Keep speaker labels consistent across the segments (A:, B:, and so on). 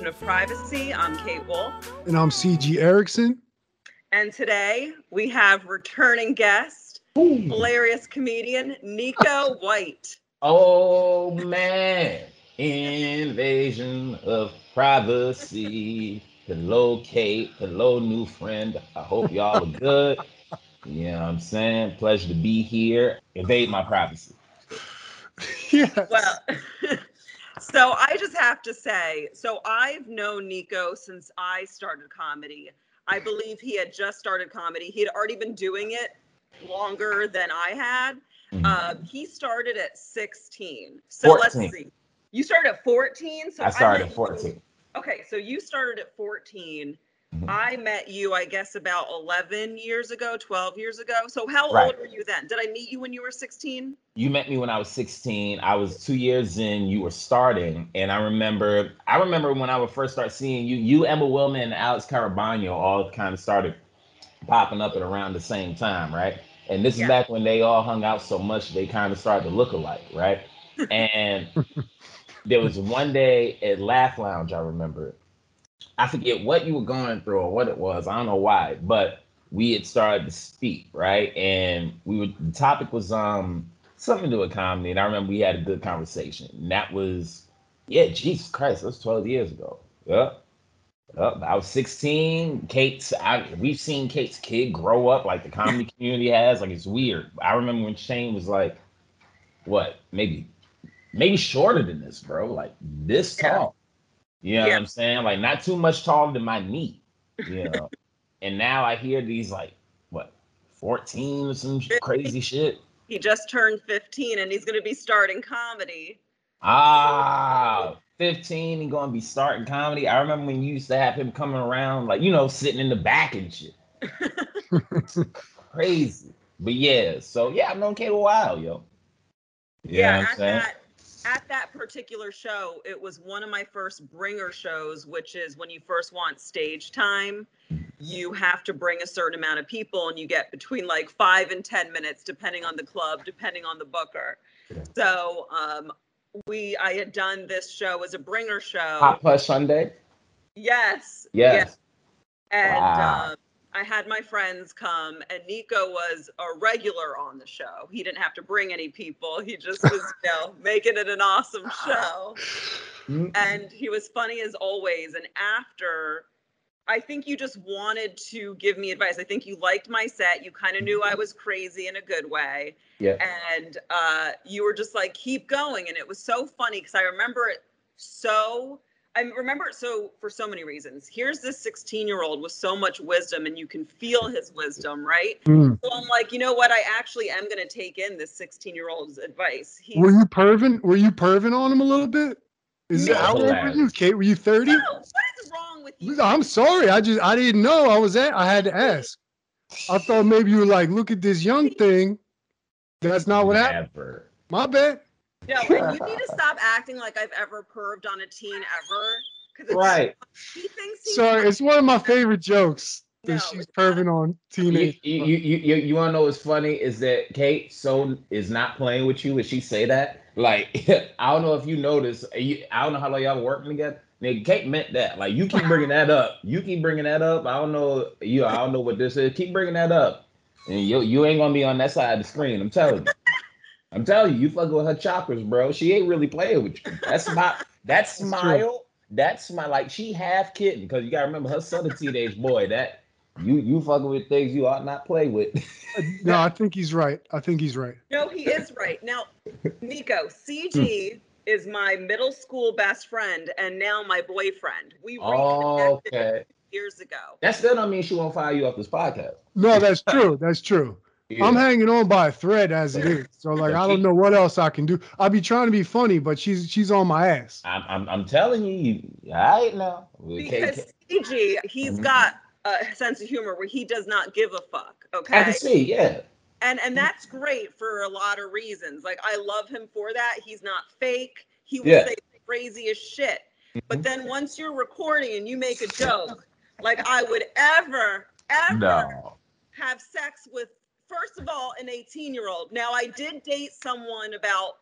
A: Invasion of Privacy. I'm Kate Wolf.
B: And I'm CG Erickson.
A: And today we have returning guest, Ooh. hilarious comedian Nico White.
C: Oh man, invasion of privacy. Hello, Kate. Hello, new friend. I hope y'all are good. you know what I'm saying? Pleasure to be here. Invade my privacy.
A: Yeah. Well, so I just have to say, so I've known Nico since I started comedy. I believe he had just started comedy. He had already been doing it longer than I had. Mm-hmm. Um, he started at 16. So 14. let's see. You started at 14.
C: So I started at 14.
A: okay, so you started at 14. Mm-hmm. I met you, I guess, about 11 years ago, 12 years ago. So, how right. old were you then? Did I meet you when you were 16?
C: You met me when I was 16. I was two years in. You were starting, and I remember, I remember when I would first start seeing you. You, Emma Willmann, and Alex Caraballo all kind of started popping up at around the same time, right? And this yeah. is back when they all hung out so much they kind of started to look alike, right? And there was one day at Laugh Lounge, I remember I forget what you were going through or what it was. I don't know why, but we had started to speak, right? And we were the topic was um something to do with comedy. And I remember we had a good conversation. And that was yeah, Jesus Christ, that was 12 years ago. Yep. Yep. I was 16. Kate's I, we've seen Kate's kid grow up like the comedy community has. Like it's weird. I remember when Shane was like, what, maybe maybe shorter than this, bro. Like this tall. You know yeah. what I'm saying? Like not too much taller than my knee. You know. and now I hear these like what 14 or some crazy shit.
A: He just turned 15 and he's gonna be starting comedy.
C: Ah, 15 and gonna be starting comedy. I remember when you used to have him coming around, like you know, sitting in the back and shit. Crazy. But yeah, so yeah, I've known Kate a while, yo.
A: You yeah, I'm that at that particular show, it was one of my first bringer shows, which is when you first want stage time, you have to bring a certain amount of people and you get between like five and 10 minutes, depending on the club, depending on the booker. So, um, we, I had done this show as a bringer show.
C: Hot Plus Sunday?
A: Yes.
C: Yes. yes.
A: And, wow. um, I had my friends come, and Nico was a regular on the show. He didn't have to bring any people. He just was, you know, making it an awesome show. And he was funny as always. And after, I think you just wanted to give me advice. I think you liked my set. You kind of knew I was crazy in a good way.
C: Yeah.
A: And uh, you were just like, keep going. And it was so funny because I remember it so I remember so for so many reasons. Here's this 16 year old with so much wisdom, and you can feel his wisdom, right? Mm. So I'm like, you know what? I actually am going to take in this 16 year old's advice.
B: He's, were you perving? Were you perving on him a little bit? Is no, how old were you, Kate? Were you 30?
A: No, what is wrong with you?
B: I'm sorry. I just I didn't know. I was at. I had to ask. I thought maybe you were like, look at this young thing. That's not what Never. happened. My bad.
A: No, and you need to stop acting like I've ever perved on a teen ever.
C: Right.
B: He thinks he Sorry, it's one of my favorite jokes that no, she's perving on teenage.
C: You, you, you, you, you want to know what's funny is that Kate so is not playing with you when she say that. Like, I don't know if you notice. Uh, I don't know how long y'all working together. Nigga, Kate meant that. Like, you keep bringing that up. You keep bringing that up. I don't know. You, I don't know what this is. Keep bringing that up, and you, you ain't gonna be on that side of the screen. I'm telling you. I'm telling you, you fucking with her chakras, bro. She ain't really playing with you. That's my that smile. That's my like she half kitten because you gotta remember her son a teenage boy. That you you fucking with things you ought not play with.
B: Uh, no, I think he's right. I think he's right.
A: No, he is right. Now, Nico, CG hmm. is my middle school best friend and now my boyfriend. We
C: reconnected okay.
A: years ago.
C: That still don't mean she won't fire you off this podcast.
B: No, that's true. That's true. Yeah. I'm hanging on by a thread as it is. So like I don't know what else I can do. I'll be trying to be funny, but she's she's on my ass.
C: I'm I'm, I'm telling you, all right now.
A: Because CG, he's mm-hmm. got a sense of humor where he does not give a fuck. Okay. I
C: can see, yeah.
A: And and that's great for a lot of reasons. Like I love him for that. He's not fake. He will yeah. say the craziest shit. Mm-hmm. But then once you're recording and you make a joke, like I would ever, ever no. have sex with first of all, an 18 year old. Now, I did date someone about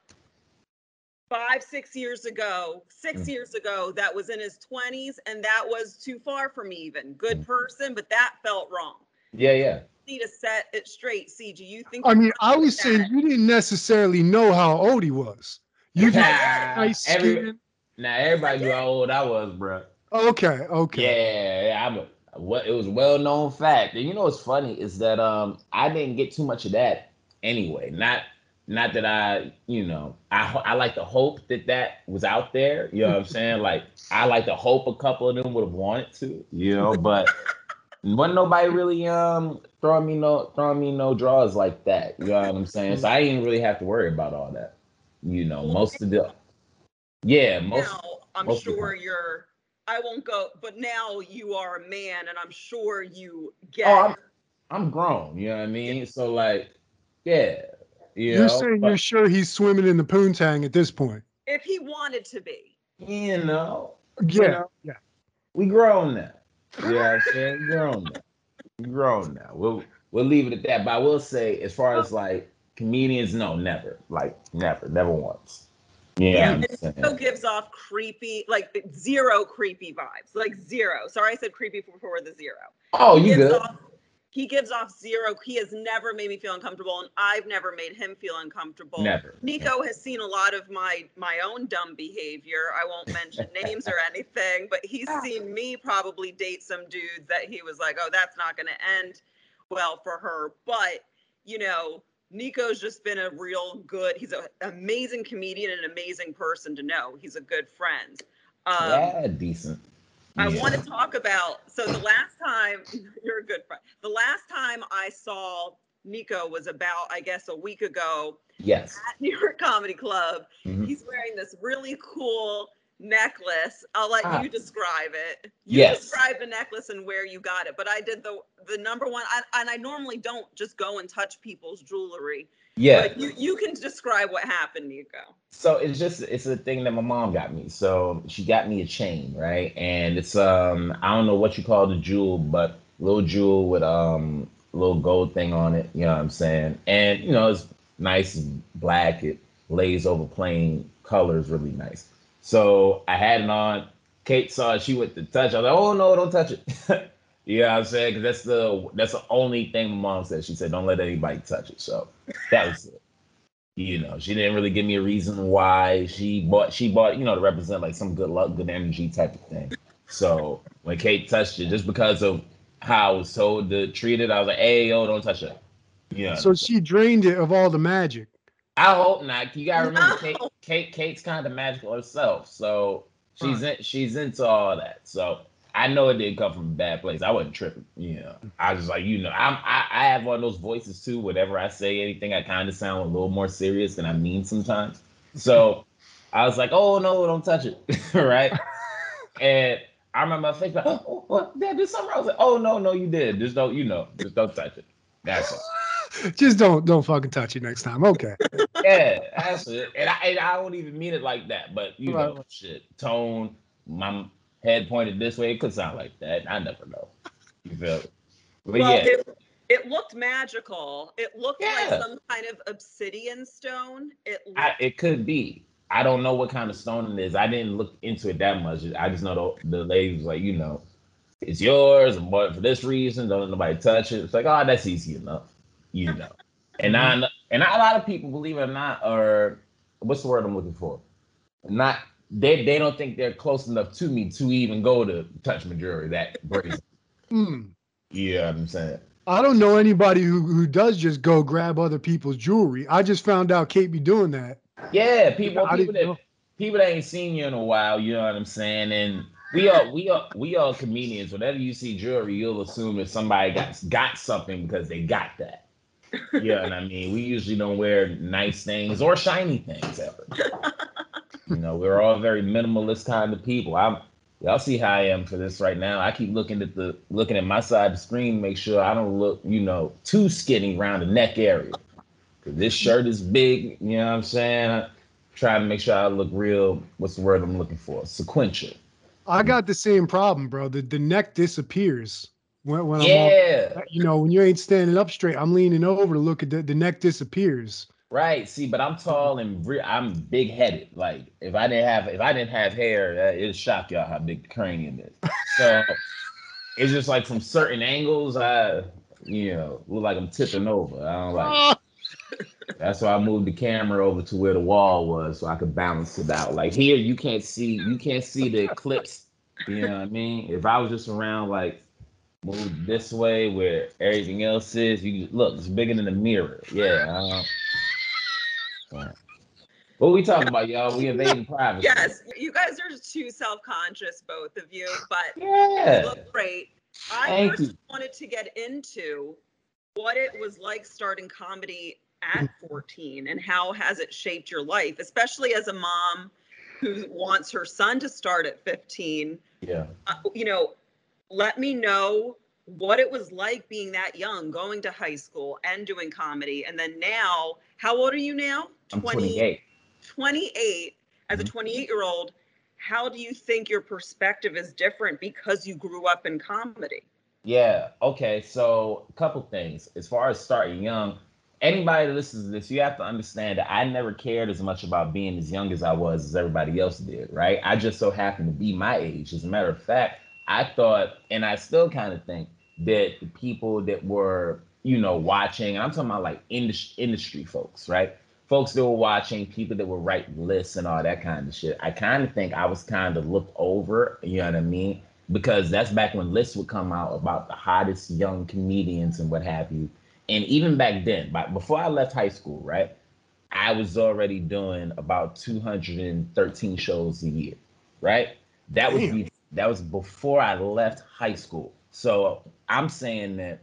A: five, six years ago, six mm. years ago, that was in his 20s, and that was too far for me, even. Good mm. person, but that felt wrong.
C: Yeah, yeah.
A: Need to set it straight, CG. You think?
B: I mean, I was saying you didn't necessarily know how old he was. You just nice
C: Every, Now everybody knew how old I was, bro.
B: Okay, okay.
C: Yeah, yeah I'm a what it was well known fact. And you know what's funny is that um I didn't get too much of that anyway. Not not that I, you know, I I like to hope that that was out there. You know what I'm saying? Like I like to hope a couple of them would have wanted to, you know, but wasn't nobody really um throwing me no throwing me no draws like that. You know what I'm saying? So I didn't really have to worry about all that. You know, most of the yeah, most.
A: Now, I'm most sure you're I won't go, but now you are a man, and I'm sure you get. Oh,
C: I'm, I'm grown. You know what I mean? So like, yeah. You
B: You're know, saying but, you're sure he's swimming in the poontang at this point?
A: If he wanted to be.
C: You know.
B: Yeah. You know,
C: yeah. We grown now. Yeah, you know I'm saying grown now. We grown now. We'll we'll leave it at that. But I will say, as far as like comedians, no, never. Like never, never once. Yeah. And
A: it still gives off creepy, like zero creepy vibes. Like zero. Sorry, I said creepy before the zero.
C: Oh, you good.
A: Off, he gives off zero. He has never made me feel uncomfortable, and I've never made him feel uncomfortable.
C: Never.
A: Nico has seen a lot of my my own dumb behavior. I won't mention names or anything, but he's ah. seen me probably date some dudes that he was like, "Oh, that's not going to end well for her." But you know, Nico's just been a real good. He's an amazing comedian and an amazing person to know. He's a good friend.
C: Um, yeah, decent.
A: I want to talk about. So the last time you're a good friend. The last time I saw Nico was about, I guess, a week ago.
C: Yes.
A: At New York Comedy Club. Mm-hmm. He's wearing this really cool necklace. I'll let ah. you describe it. You
C: yes.
A: describe the necklace and where you got it. But I did the the number one, I, and I normally don't just go and touch people's jewelry.
C: Yeah.
A: But you you can describe what happened, Nico.
C: So it's just it's a thing that my mom got me. So she got me a chain, right? And it's um I don't know what you call the jewel, but little jewel with um little gold thing on it. You know what I'm saying? And you know it's nice and black. It lays over plain colors, really nice. So I had it on. Kate saw it. She went to touch. I was like, oh no, don't touch it. you know what I'm saying? Because that's the that's the only thing my mom said. She said, don't let anybody touch it. So that was it. You know, she didn't really give me a reason why she bought. She bought, you know, to represent like some good luck, good energy type of thing. So when Kate touched it, just because of how I was told to treat it, I was like, hey, yo, don't touch it. Yeah.
B: So she drained it of all the magic.
C: I hope not. You gotta remember, no. Kate, Kate, Kate's kind of magical herself, so she's hmm. in, she's into all that. So I know it didn't come from a bad place. I wasn't tripping. You know, I was just like, you know, I'm I, I have one of those voices too. Whatever I say, anything, I kind of sound a little more serious than I mean sometimes. So I was like, oh no, don't touch it, right? and I remember my face like, oh, oh, did I do something? I was like, oh no, no, you did. Just don't, you know, just don't touch it. That's it.
B: Just don't don't fucking touch it next time. Okay.
C: yeah, that's it. And I, and I don't even mean it like that, but you right. know, shit, tone, my head pointed this way. It could sound like that. I never know. You feel?
A: But well, yeah. It, it looked magical. It looked yeah. like some kind of obsidian stone. It looked-
C: I, it could be. I don't know what kind of stone it is. I didn't look into it that much. I just know the, the lady was like, you know, it's yours, and but for this reason, don't let nobody touch it. It's like, oh, that's easy enough you know. And I and not a lot of people, believe it or not, are what's the word I'm looking for? Not they they don't think they're close enough to me to even go to touch my jewelry that brazen.
B: Mm.
C: Yeah, I'm saying.
B: I don't know anybody who, who does just go grab other people's jewelry. I just found out Kate be doing that.
C: Yeah, people people that people that ain't seen you in a while, you know what I'm saying? And we are we are we are comedians. Whenever you see jewelry, you'll assume that somebody got got something because they got that. Yeah, and I mean, we usually don't wear nice things or shiny things ever. you know, we're all very minimalist kind of people. I'm y'all see how I am for this right now. I keep looking at the looking at my side of the screen, make sure I don't look, you know, too skinny around the neck area. Cause this shirt is big, you know what I'm saying? I to make sure I look real. What's the word I'm looking for? Sequential.
B: I got the same problem, bro. The the neck disappears when, when
C: yeah.
B: I'm all, you know, when you ain't standing up straight, I'm leaning over to look at the, the neck disappears.
C: Right. See, but I'm tall and re- I'm big headed. Like if I didn't have if I didn't have hair, uh, it'd shock y'all how big the cranium is. So it's just like from certain angles, I you know look like I'm tipping over. I don't like. That's why I moved the camera over to where the wall was so I could balance it out. Like here, you can't see you can't see the eclipse. You know what I mean? If I was just around like move this way where everything else is, you look, it's bigger than the mirror. Yeah. Um, what we talking about, y'all? We invading privacy.
A: Yes, you guys are too self-conscious, both of you, but
C: yeah,
A: you look great. I
C: you.
A: wanted to get into what it was like starting comedy at 14 and how has it shaped your life, especially as a mom who wants her son to start at 15.
C: Yeah.
A: Uh, you know, let me know what it was like being that young, going to high school and doing comedy. And then now, how old are you now?
C: I'm 28.
A: 28 as a
C: Mhm.
A: 28 year old how do you think your perspective is different because you grew up in comedy
C: Yeah. Okay. So a couple things. As far as starting young, anybody that listens to this, you have to understand that I never cared as much about being as young as I was as everybody else did. Right. I just so happened to be my age. As a matter of fact, I thought, and I still kind of think that the people that were, you know, watching, and I'm talking about like industry industry folks, right? Folks that were watching, people that were writing lists and all that kind of shit. I kind of think I was kind of looked over, you know what I mean? Because that's back when lists would come out about the hottest young comedians and what have you. And even back then, but before I left high school, right? I was already doing about 213 shows a year, right? That was
B: Damn.
C: That was before I left high school. So I'm saying that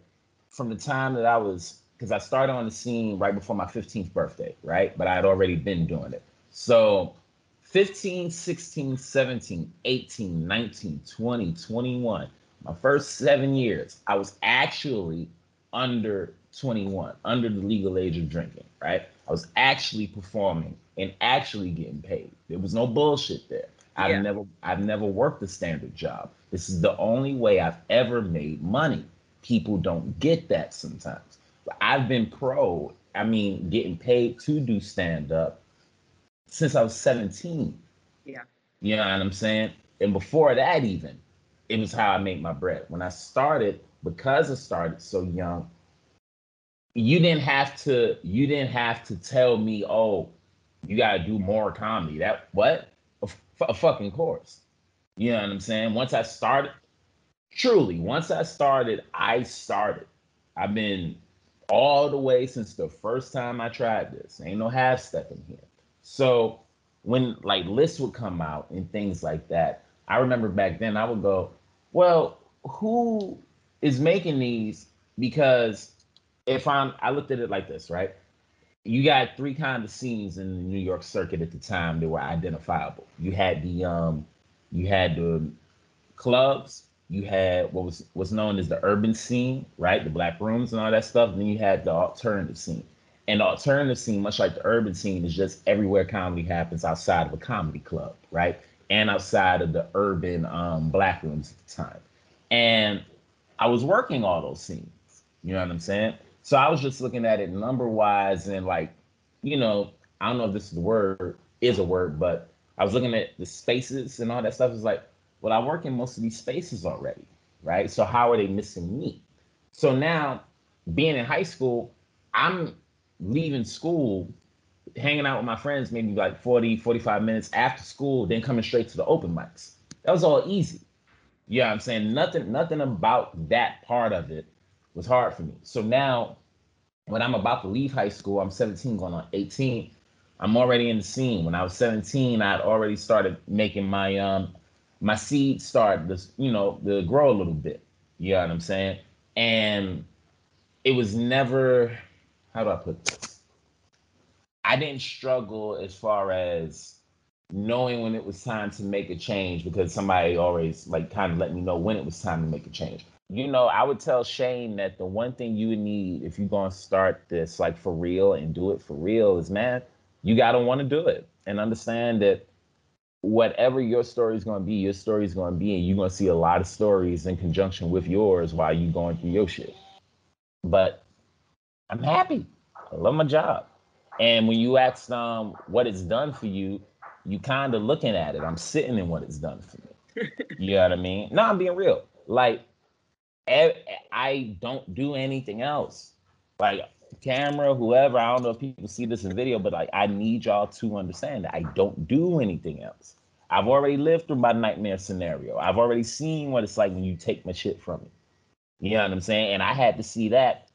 C: from the time that I was because I started on the scene right before my 15th birthday, right? But I had already been doing it. So 15, 16, 17, 18, 19, 20, 21, my first seven years, I was actually under 21, under the legal age of drinking, right? I was actually performing and actually getting paid. There was no bullshit there. I've
A: Yeah.
C: never I've never worked a standard job. This is the only way I've ever made money. People don't get that sometimes. I've been pro, I mean, getting paid to do stand up since I was 17.
A: Yeah.
C: You know what I'm saying? And before that, even, it was how I made my bread. When I started, because I started so young, you didn't have to, you didn't have to tell me, oh, you gotta do more comedy. That what? A, fucking course. You know what I'm saying? Once I started, truly, once I started, I started. I've been all the way since the first time I tried this. Ain't no half stepping here. So when like lists would come out and things like that, I remember back then I would go, well, who is making these? Because if I'm, I looked at it like this, right? You got three kind of scenes in the New York circuit at the time that were identifiable. You had the um, you had the clubs, you had what was what's known as the urban scene, right? The black rooms and all that stuff. And then you had the alternative scene. And the alternative scene, much like the urban scene, is just everywhere comedy happens outside of a comedy club, right? And outside of the urban um, black rooms at the time. And I was working all those scenes. You know what I'm saying? So I was just looking at it number wise and like, you know, I don't know if this is the word is a word, but I was looking at the spaces and all that stuff. It's like, well, I work in most of these spaces already, right? So how are they missing me? So now, being in high school, I'm leaving school, hanging out with my friends maybe like 40, 45 minutes after school, then coming straight to the open mics. That was all easy. Yeah, I'm saying nothing, nothing about that part of it was hard for me. So now when I'm about to leave high school, I'm 17 going on 18. I'm already in the scene. When I was 17, I'd already started making my um my seed start to, you know, to grow a little bit. You know what I'm saying? And it was never how do I put this? I didn't struggle as far as knowing when it was time to make a change because somebody always like kind of let me know when it was time to make a change. You know, I would tell Shane that the one thing you need if you're gonna start this like for real and do it for real is man, you gotta want to do it and understand that whatever your story is to be, your story is to be, and you're to see a lot of stories in conjunction with yours while you're going through your shit. But I'm happy. I love my job. And when you ask um what it's done for you, you kind of looking at it. I'm sitting in what it's done for me. you know what I mean? No, I'm being real. Like I don't do anything else. Like camera, whoever, I don't know if people see this in video, but like I need y'all to understand that I don't do anything else. I've already lived through my nightmare scenario. I've already seen what it's like when you take my shit from me. You know what I'm saying? And I had to see that.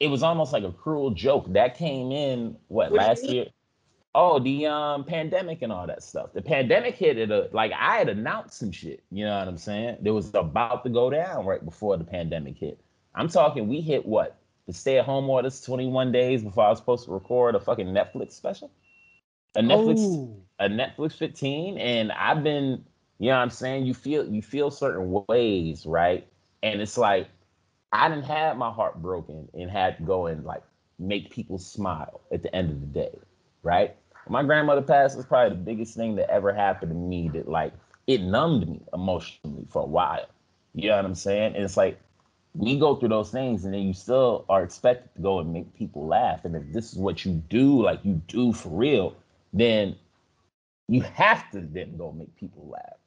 C: It was almost like a cruel joke that came in what, what last year? Oh, the um pandemic and all that stuff. The pandemic hit it a, like I had announced some shit. You know what I'm saying? It was about to go down right before the pandemic hit. I'm talking we hit what? The stay at home orders 21 days before I was supposed to record a fucking Netflix special. A Netflix oh. a Netflix 15 and I've been you know what I'm saying? You feel you feel certain ways, right? And it's like I didn't have my heart broken and had to go and like make people smile at the end of the day, right? My grandmother passed was probably the biggest thing that ever happened to me that like it numbed me emotionally for a while. You know what I'm saying? And it's like we go through those things and then you still are expected to go and make people laugh. And if this is what you do, like you do for real, then you have to then go make people laugh.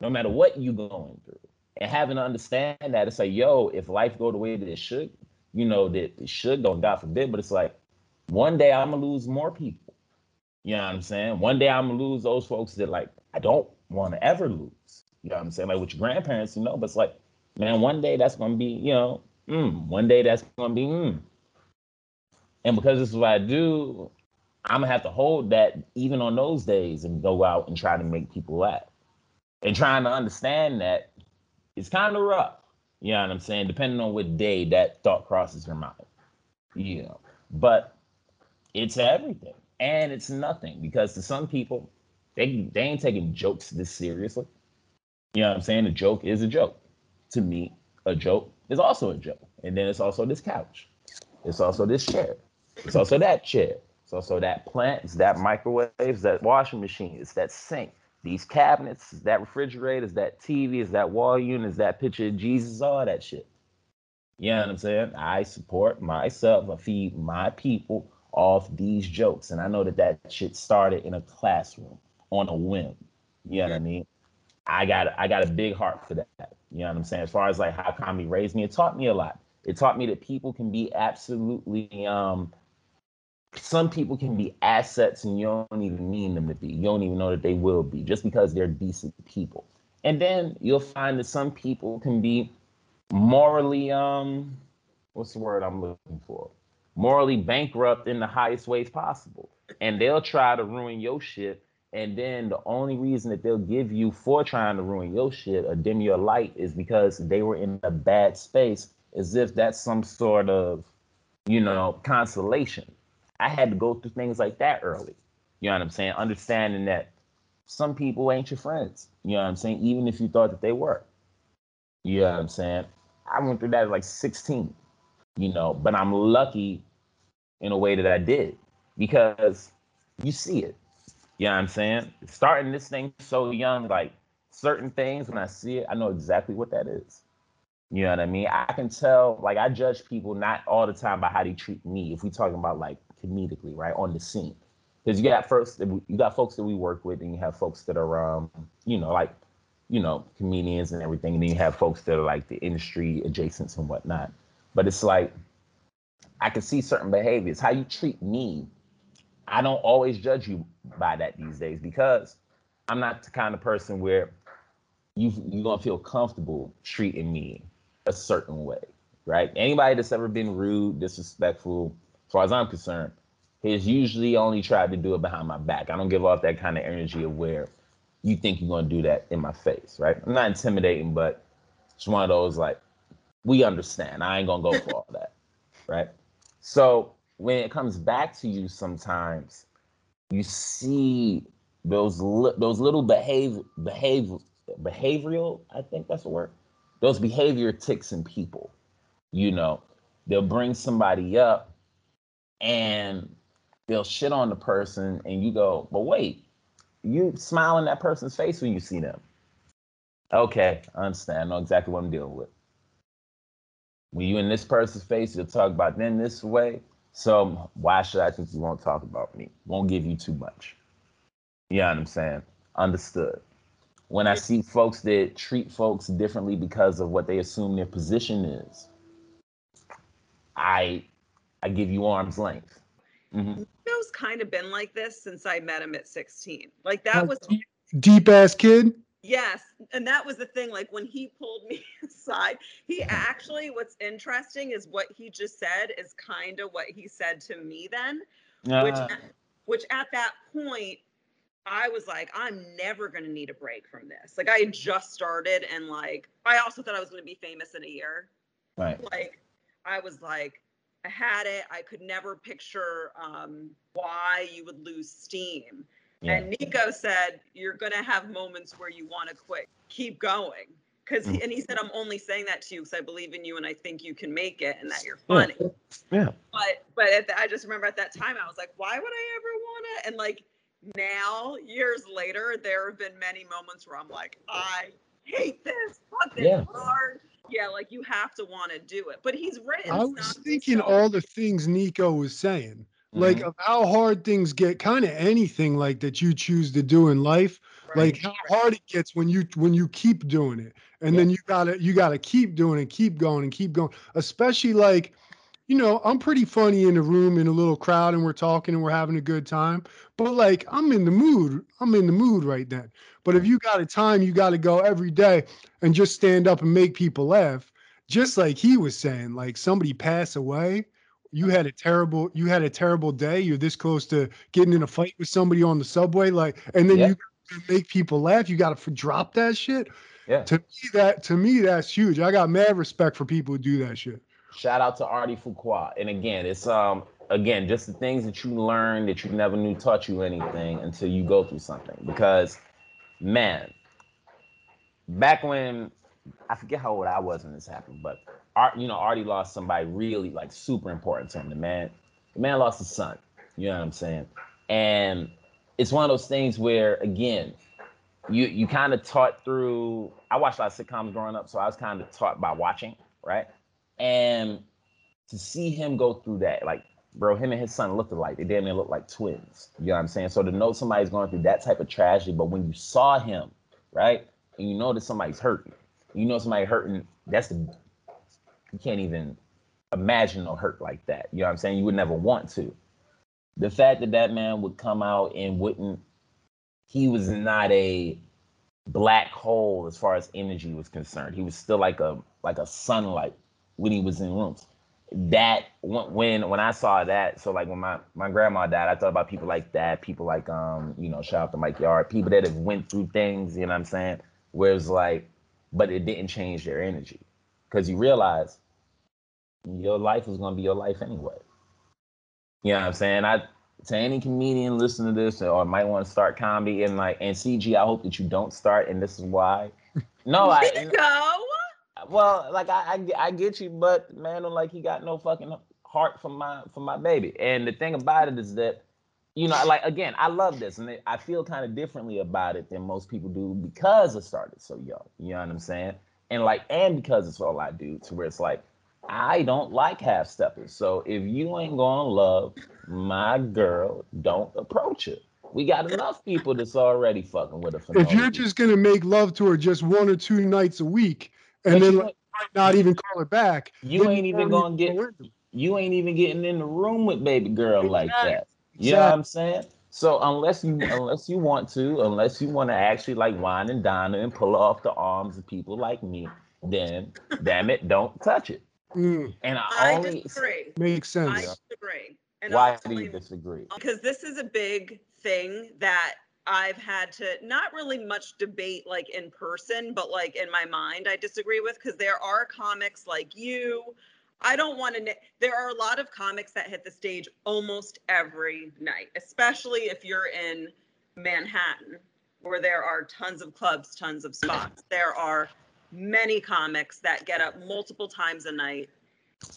C: No matter what you're going through. And having to understand that it's like, yo, if life go the way that it should, you know, that it should go, God forbid, but it's like one day I'm gonna lose more people you know what I'm saying? One day I'm gonna lose those folks that like I don't want to ever lose. You know what I'm saying? Like with your grandparents, you know, but it's like, man, one day that's gonna be, you know, mm, one day that's gonna be mm. And because this is what I do, I'm gonna have to hold that even on those days and go out and try to make people laugh. And trying to understand that it's kind of rough. You know what I'm saying? Depending on what day that thought crosses your mind. You know, but it's everything and it's nothing because to some people, they they ain't taking jokes this seriously. You know what I'm saying? A joke is a joke. To me, a joke is also a joke. And then it's also this couch. It's also this chair. It's also that chair. It's also that plant. It's that microwave. It's that washing machine. It's that sink. These cabinets. It's that refrigerator. It's that TV. It's that wall unit. It's that picture of Jesus. All that shit. You know what I'm saying? I support myself. I feed my people off these jokes. And I know that that shit started in a classroom on a whim. You know what I mean? I got I got a big heart for that. You know what I'm saying? As far as like how comedy raised me, it taught me a lot. It taught me that people can be absolutely um some people can be assets and you don't even mean them to be. You don't even know that they will be just because they're decent people. And then you'll find that some people can be morally um what's the word I'm looking for? Morally bankrupt in the highest ways possible. And they'll try to ruin your shit. And then the only reason that they'll give you for trying to ruin your shit or dim your light is because they were in a bad space, as if that's some sort of, you know, consolation. I had to go through things like that early. You know what I'm saying? Understanding that some people ain't your friends. You know what I'm saying? Even if you thought that they were. You know what I'm saying? I went through that at like 16, you know, but I'm lucky in a way that I did because you see it. You know what I'm saying? Starting this thing so young, like certain things, when I see it, I know exactly what that is. You know what I mean? I can tell, like, I judge people not all the time by how they treat me. If we talking about like comedically, right, on the scene, because you got first, you got folks that we work with, and you have folks that are, um, you know, like, you know, comedians and everything, and then you have folks that are like the industry adjacents and whatnot. But it's like I can see certain behaviors. How you treat me, I don't always judge you by that these days because I'm not the kind of person where you you're gonna feel comfortable treating me a certain way, right? Anybody that's ever been rude, disrespectful, as far as I'm concerned, has usually only tried to do it behind my back. I don't give off that kind of energy of where you think you're gonna do that in my face, right? I'm not intimidating, but it's one of those like, we understand. I ain't gonna go for all that, right? So when it comes back to you, sometimes you see those li- those little behavior behavior behavioral. I think that's the word. Those behavior ticks in people. You know, they'll bring somebody up and they'll shit on the person, and you go, but wait, you smile in that person's face when you see them. Okay, I understand. I know exactly what I'm dealing with. When you in this person's face, you'll talk about them this way. So why should I think you won't talk about me? Won't give you too much. You know what I'm saying? Understood. When I see folks that treat folks differently because of what they assume their position is, I I give you arm's length.
A: Mm-hmm. kind of been like this since I met him at 16. Like that was
B: deep ass kid.
A: Yes. And that was the thing. Like when he pulled me aside, he actually, what's interesting is what he just said is kind of what he said to me then, uh. which, which at that point, I was like, I'm never going to need a break from this. Like I had just started and like, I also thought I was going to be famous in a year.
C: Right.
A: Like I was like, I had it. I could never picture um, why you would lose steam. Yeah. And Nico said, You're going to have moments where you want to quit. Keep going. Because mm. and he said, I'm only saying that to you because I believe in you and I think you can make it and that you're funny.
C: Yeah. yeah.
A: But but the, I just remember at that time I was like, why would I ever want to? And like now, years later, there have been many moments where I'm like, I hate this. Fuck this yeah. hard. Yeah, like you have to want to do it. But he's written.
B: I was thinking all the things Nico was saying like mm-hmm. of how hard things get kind of anything like that you choose to do in life right. like how hard it gets when you when you keep doing it and yeah. then you gotta you gotta keep doing it keep going and keep going especially like you know i'm pretty funny in a room in a little crowd and we're talking and we're having a good time but like i'm in the mood i'm in the mood right then but if you got a time you got to go every day and just stand up and make people laugh just like he was saying like somebody pass away you had a terrible you had a terrible day. You're this close to getting in a fight with somebody on the subway like and then yeah. you make people laugh. You got to drop that shit.
C: Yeah.
B: To me that to me that's huge. I got mad respect for people who do that shit.
C: Shout out to artie fuqua. And again it's um again just the things that you learn that you never knew taught you anything until you go through something. Because man back when i forget how old i was when this happened but Art, you know, Artie lost somebody really like super important to him. The man, the man lost his son. You know what I'm saying? And it's one of those things where, again, you you kind of taught through. I watched a lot of sitcoms growing up, so I was kind of taught by watching, right? And to see him go through that, like, bro, him and his son looked alike. They damn near looked like twins. You know what I'm saying? So to know somebody's going through that type of tragedy, but when you saw him, right, and you know that somebody's hurting, you know somebody hurting. That's the you can't even imagine no hurt like that. You know what I'm saying? You would never want to. The fact that that man would come out and wouldn't, he was not a black hole as far as energy was concerned. He was still like a like a sunlight when he was in rooms. That when when I saw that, so like when my my grandma died, I thought about people like that, people like um you know shout out to Mike Yard, people that have went through things. You know what I'm saying? Where it's like, but it didn't change their energy because you realize your life is going to be your life anyway. You know what I'm saying? I to any comedian listening to this or might want to start comedy and like and CG, I hope that you don't start, and this is why. No, I
A: go.
C: Well, like I, I, I get you, but man, like he got no fucking heart for my for my baby. And the thing about it is that, you know, like again, I love this, and I feel kind of differently about it than most people do because I started so young. You know what I'm saying? And like and because it's all I do, to where it's like I don't like half steppers. So if you ain't gonna love my girl, don't approach her. We got enough people that's already fucking with her.
B: if you're just gonna make love to her just one or two nights a week, and then like, not even call her back,
C: you ain't even gonna get. You ain't even getting in the room with baby girl exactly. like that. You exactly. know what I'm saying? So unless you unless you want to, unless you want to actually like wine and dine and pull off the arms of people like me, then damn it, don't touch it.
B: Mm,
C: And I,
A: I
C: only
A: disagree.
B: makes
A: I
B: sense.
A: disagree. And
C: why
A: I'll
C: do you disagree?
A: because this is a big thing that I've had to not really much debate like in person, but like in my mind, I disagree with because there are comics like you. I don't want to. There are a lot of comics that hit the stage almost every night, especially if you're in Manhattan, where there are tons of clubs, tons of spots. There are many comics that get up multiple times a night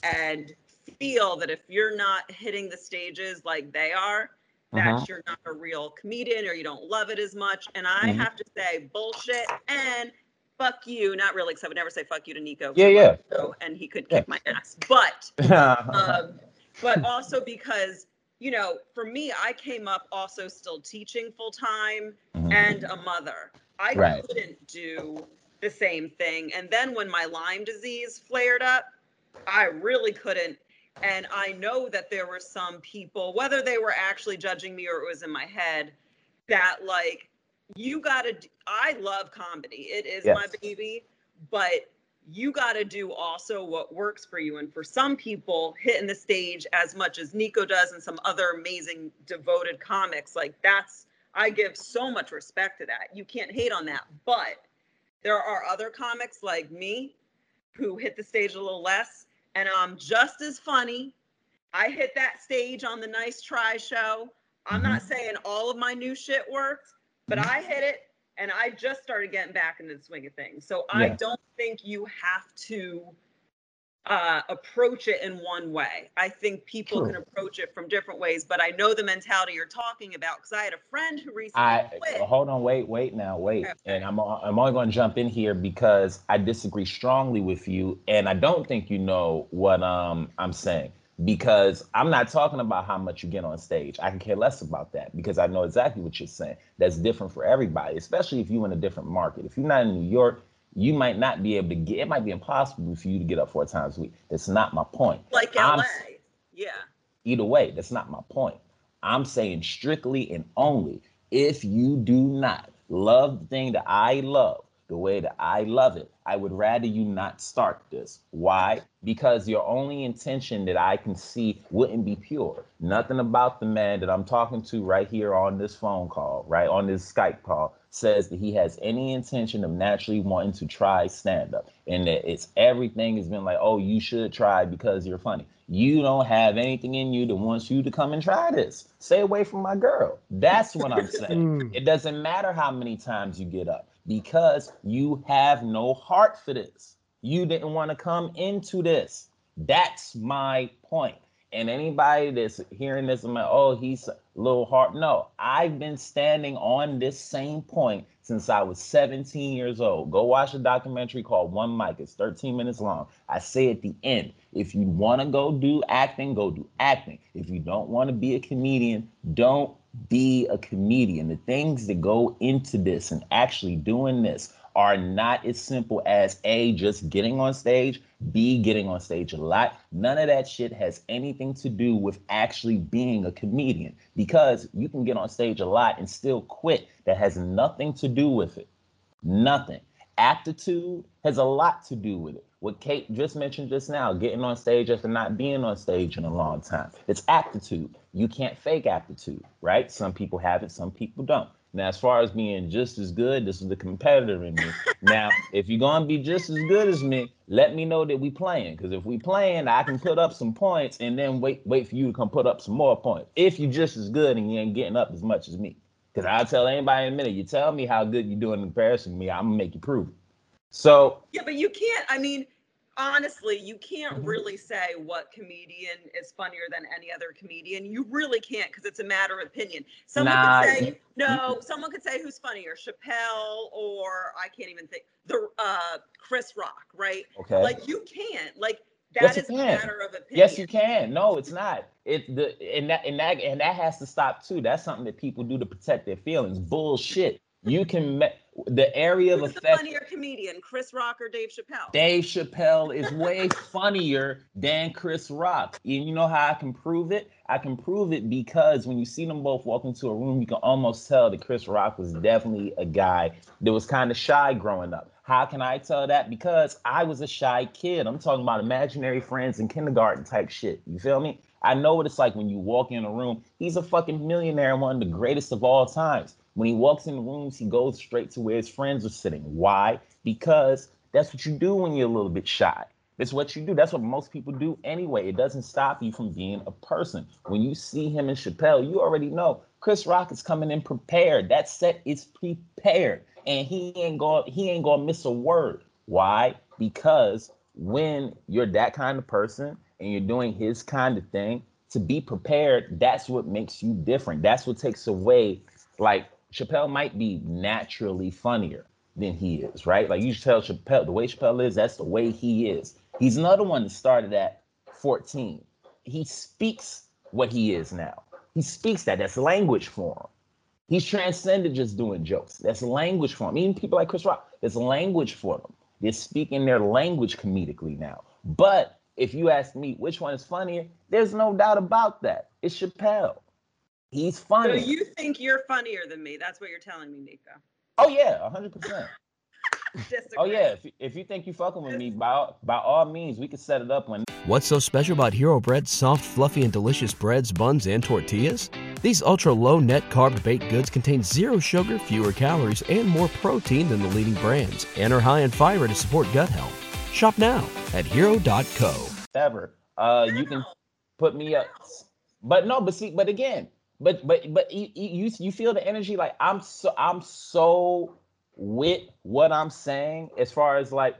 A: and feel that if you're not hitting the stages like they are, that
C: Mhm.
A: you're not a real comedian or you don't love it as much. And I
C: Mhm.
A: have to say bullshit and fuck you. Not really, because I would never say fuck you to Nico.
C: Yeah, yeah.
A: So, and he could
C: Yeah.
A: kick my ass. But um, but also because you know for me i came up also still teaching full time
C: Mhm.
A: and a mother i
C: Right.
A: couldn't do the same thing and then when my lyme disease flared up i really couldn't and i know that there were some people whether they were actually judging me or it was in my head that like you gotta i love comedy it is my baby but you got to do also what works for you. And for some people, hitting the stage as much as Nico does and some other amazing devoted comics, like that's, I give so much respect to that. You can't hate on that. But there are other comics like me who hit the stage a little less, and I'm just as funny. I hit that stage on the Nice Try show. I'm not mm-hmm. saying all of my new shit worked, but
C: Mhm.
A: I hit it and I just started getting back into the swing of things. So I
C: Yeah.
A: don't think you have to uh, approach it in one way. I think people can approach it from different ways, but I know the mentality you're talking about because I had a friend who recently
C: I
A: quit.
C: hold on, wait, wait now, wait.
A: Okay.
C: And I'm I'm only going to jump in here because I disagree strongly with you, and I don't think you know what um I'm saying because I'm not talking about how much you get on stage. I can care less about that because I know exactly what you're saying. That's different for everybody, especially if you're in a different market. If you're not in New York, you might not be able to get. It might be impossible for you to get up four times a week. That's not my point.
A: like
C: I'm-
A: LA. Yeah.
C: Either way, that's not my point. I'm saying strictly and only if you do not love the thing that I love the way that I love it, I would rather you not start this. Why? Because your only intention that I can see wouldn't be pure. Nothing about the man that I'm talking to right here on this phone call, right on this Skype call, says that he has any intention of naturally wanting to try stand up and that it's everything has been like, oh, you should try because you're funny. You don't have anything in you that wants you to come and try this. Stay away from my girl. That's what I'm saying.
B: Mm.
C: It doesn't matter how many times you get up because you have no heart for this. You didn't want to come into this. That's my point. And anybody that's hearing this, I'm like, oh, he's a little hard. No, I've been standing on this same point since I was 17 years old. Go watch a documentary called One Mic. It's 13 minutes long. I say at the end, if you want to go do acting, go do acting. If you don't want to be a comedian, don't be a comedian. The things that go into this and actually doing this are not as simple as A, just getting on stage, B, getting on stage a lot. None of that shit has anything to do with actually being a comedian because you can get on stage a lot and still quit. That has nothing to do with it. Nothing. Aptitude has a lot to do with it. What Kate just mentioned just now, getting on stage after not being on stage in a long time. It's aptitude. You can't fake aptitude, right? Some people have it, some people don't. Now, as far as being just as good, this is the competitor in me. now, if you're gonna be just as good as me, let me know that we playing. Because if we playing, I can put up some points and then wait, wait for you to come put up some more points. If you're just as good and you ain't getting up as much as me. Because I'll tell anybody in a minute, you tell me how good you're doing in comparison to me, I'm gonna make you prove it. So
A: Yeah, but you can't. I mean, honestly, you can't
C: Mhm.
A: really say what comedian is funnier than any other comedian. You really can't because it's a matter of opinion. Someone
C: Nah,
A: could say no. Someone could say who's funnier, Chappelle or I can't even think the uh Chris Rock, right?
C: okay.
A: Like you can't. Like
C: Yes,
A: that
C: you
A: is a matter of opinion.
C: Yes, you can. No, it's not. It the and that and that and that has to stop too. That's something that people do to protect their feelings. Bullshit. You can ma- the area of
A: Who's the
C: effect.
A: funnier comedian, Chris Rock or Dave Chappelle?
C: Dave Chappelle is way funnier than Chris Rock. And you know how I can prove it? I can prove it because when you see them both walk into a room, you can almost tell that Chris Rock was definitely a guy that was kind of shy growing up. How can I tell that? Because I was a shy kid. I'm talking about imaginary friends in kindergarten type shit. You feel me? I know what it's like when you walk in a room. He's a fucking millionaire, and one of the greatest of all times. When he walks in the rooms, he goes straight to where his friends are sitting. Why? Because that's what you do when you're a little bit shy. That's what you do. That's what most people do anyway. It doesn't stop you from being a person. When you see him in Chappelle, you already know Chris Rock is coming in prepared. That set is prepared, and he ain't going. He ain't gonna miss a word. Why? Because when you're that kind of person and you're doing his kind of thing, to be prepared, that's what makes you different. That's what takes away, like Chappelle might be naturally funnier than he is, right? Like you tell Chappelle, the way Chappelle is, that's the way he is. He's another one that started at 14. He speaks what he is now. He speaks that. That's language for him. He's transcended just doing jokes. That's language for him. Even people like Chris Rock, there's language for them. They're speaking their language comedically now. But if you ask me which one is funnier, there's no doubt about that. It's Chappelle. He's funny.
A: So you think you're funnier than me? That's what you're telling me, Nico.
C: Oh yeah, hundred percent. Oh yeah, if, if you think you fucking with me, by by all means, we can set it up when.
D: What's so special about Hero Bread's soft, fluffy, and delicious breads, buns, and tortillas? These ultra low net carb baked goods contain zero sugar, fewer calories, and more protein than the leading brands, and are high in fiber to support gut health. Shop now at hero.co.
C: Ever, uh, you can put me up, but no, but see, but again, but but but you you you feel the energy like I'm so I'm so with what I'm saying as far as like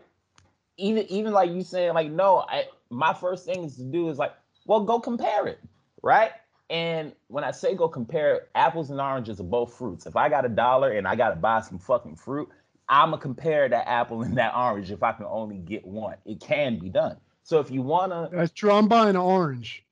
C: even even like you saying like no I my first thing is to do is like well go compare it right? And when I say go compare apples and oranges are both fruits. If I got a dollar and I got to buy some fucking fruit I'm gonna compare that apple and that orange if I can only get one. It can be done. So if you wanna
B: that's true. I'm buying an orange.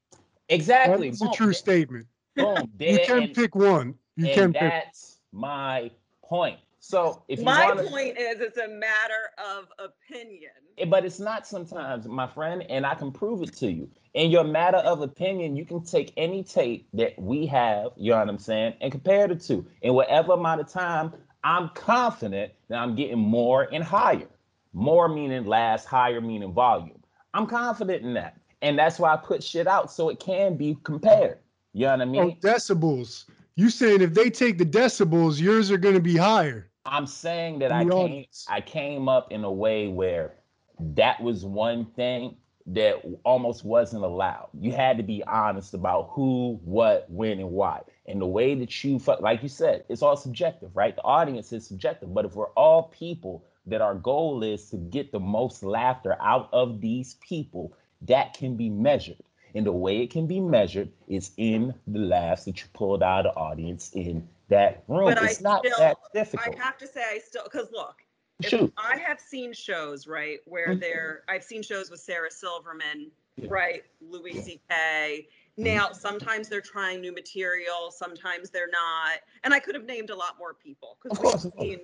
C: Exactly.
B: That's a true statement
C: Boom.
B: you can
C: and,
B: pick one. You can pick.
C: That's my point. So if
A: my
C: wanna,
A: point is, it's a matter of opinion.
C: Eh, but it's not sometimes, my friend, and I can prove it to you. In your matter of opinion, you can take any tape that we have, you know what I'm saying, and compare the two. In whatever amount of time, I'm confident that I'm getting more and higher. More meaning last, higher meaning volume. I'm confident in that. And that's why I put shit out so it can be compared. You know what I mean?
B: Oh, decibels. You saying if they take the decibels, yours are going to be higher.
C: I'm saying that I came, I came up in a way where that was one thing that almost wasn't allowed. You had to be honest about who, what, when, and why. And the way that you, like you said, it's all subjective, right? The audience is subjective. But if we're all people that our goal is to get the most laughter out of these people, that can be measured. And the way it can be measured is in the laughs that you pulled out of the audience in that room. But it's I not still, that difficult.
A: I have to say, I still, because look,
C: Shoot.
A: I have seen shows, right, where mm-hmm. they're, I've seen shows with Sarah Silverman, yeah. right, Louis yeah. C.K. Mm-hmm. Now, sometimes they're trying new material, sometimes they're not. And I could have named a lot more people because we've seen,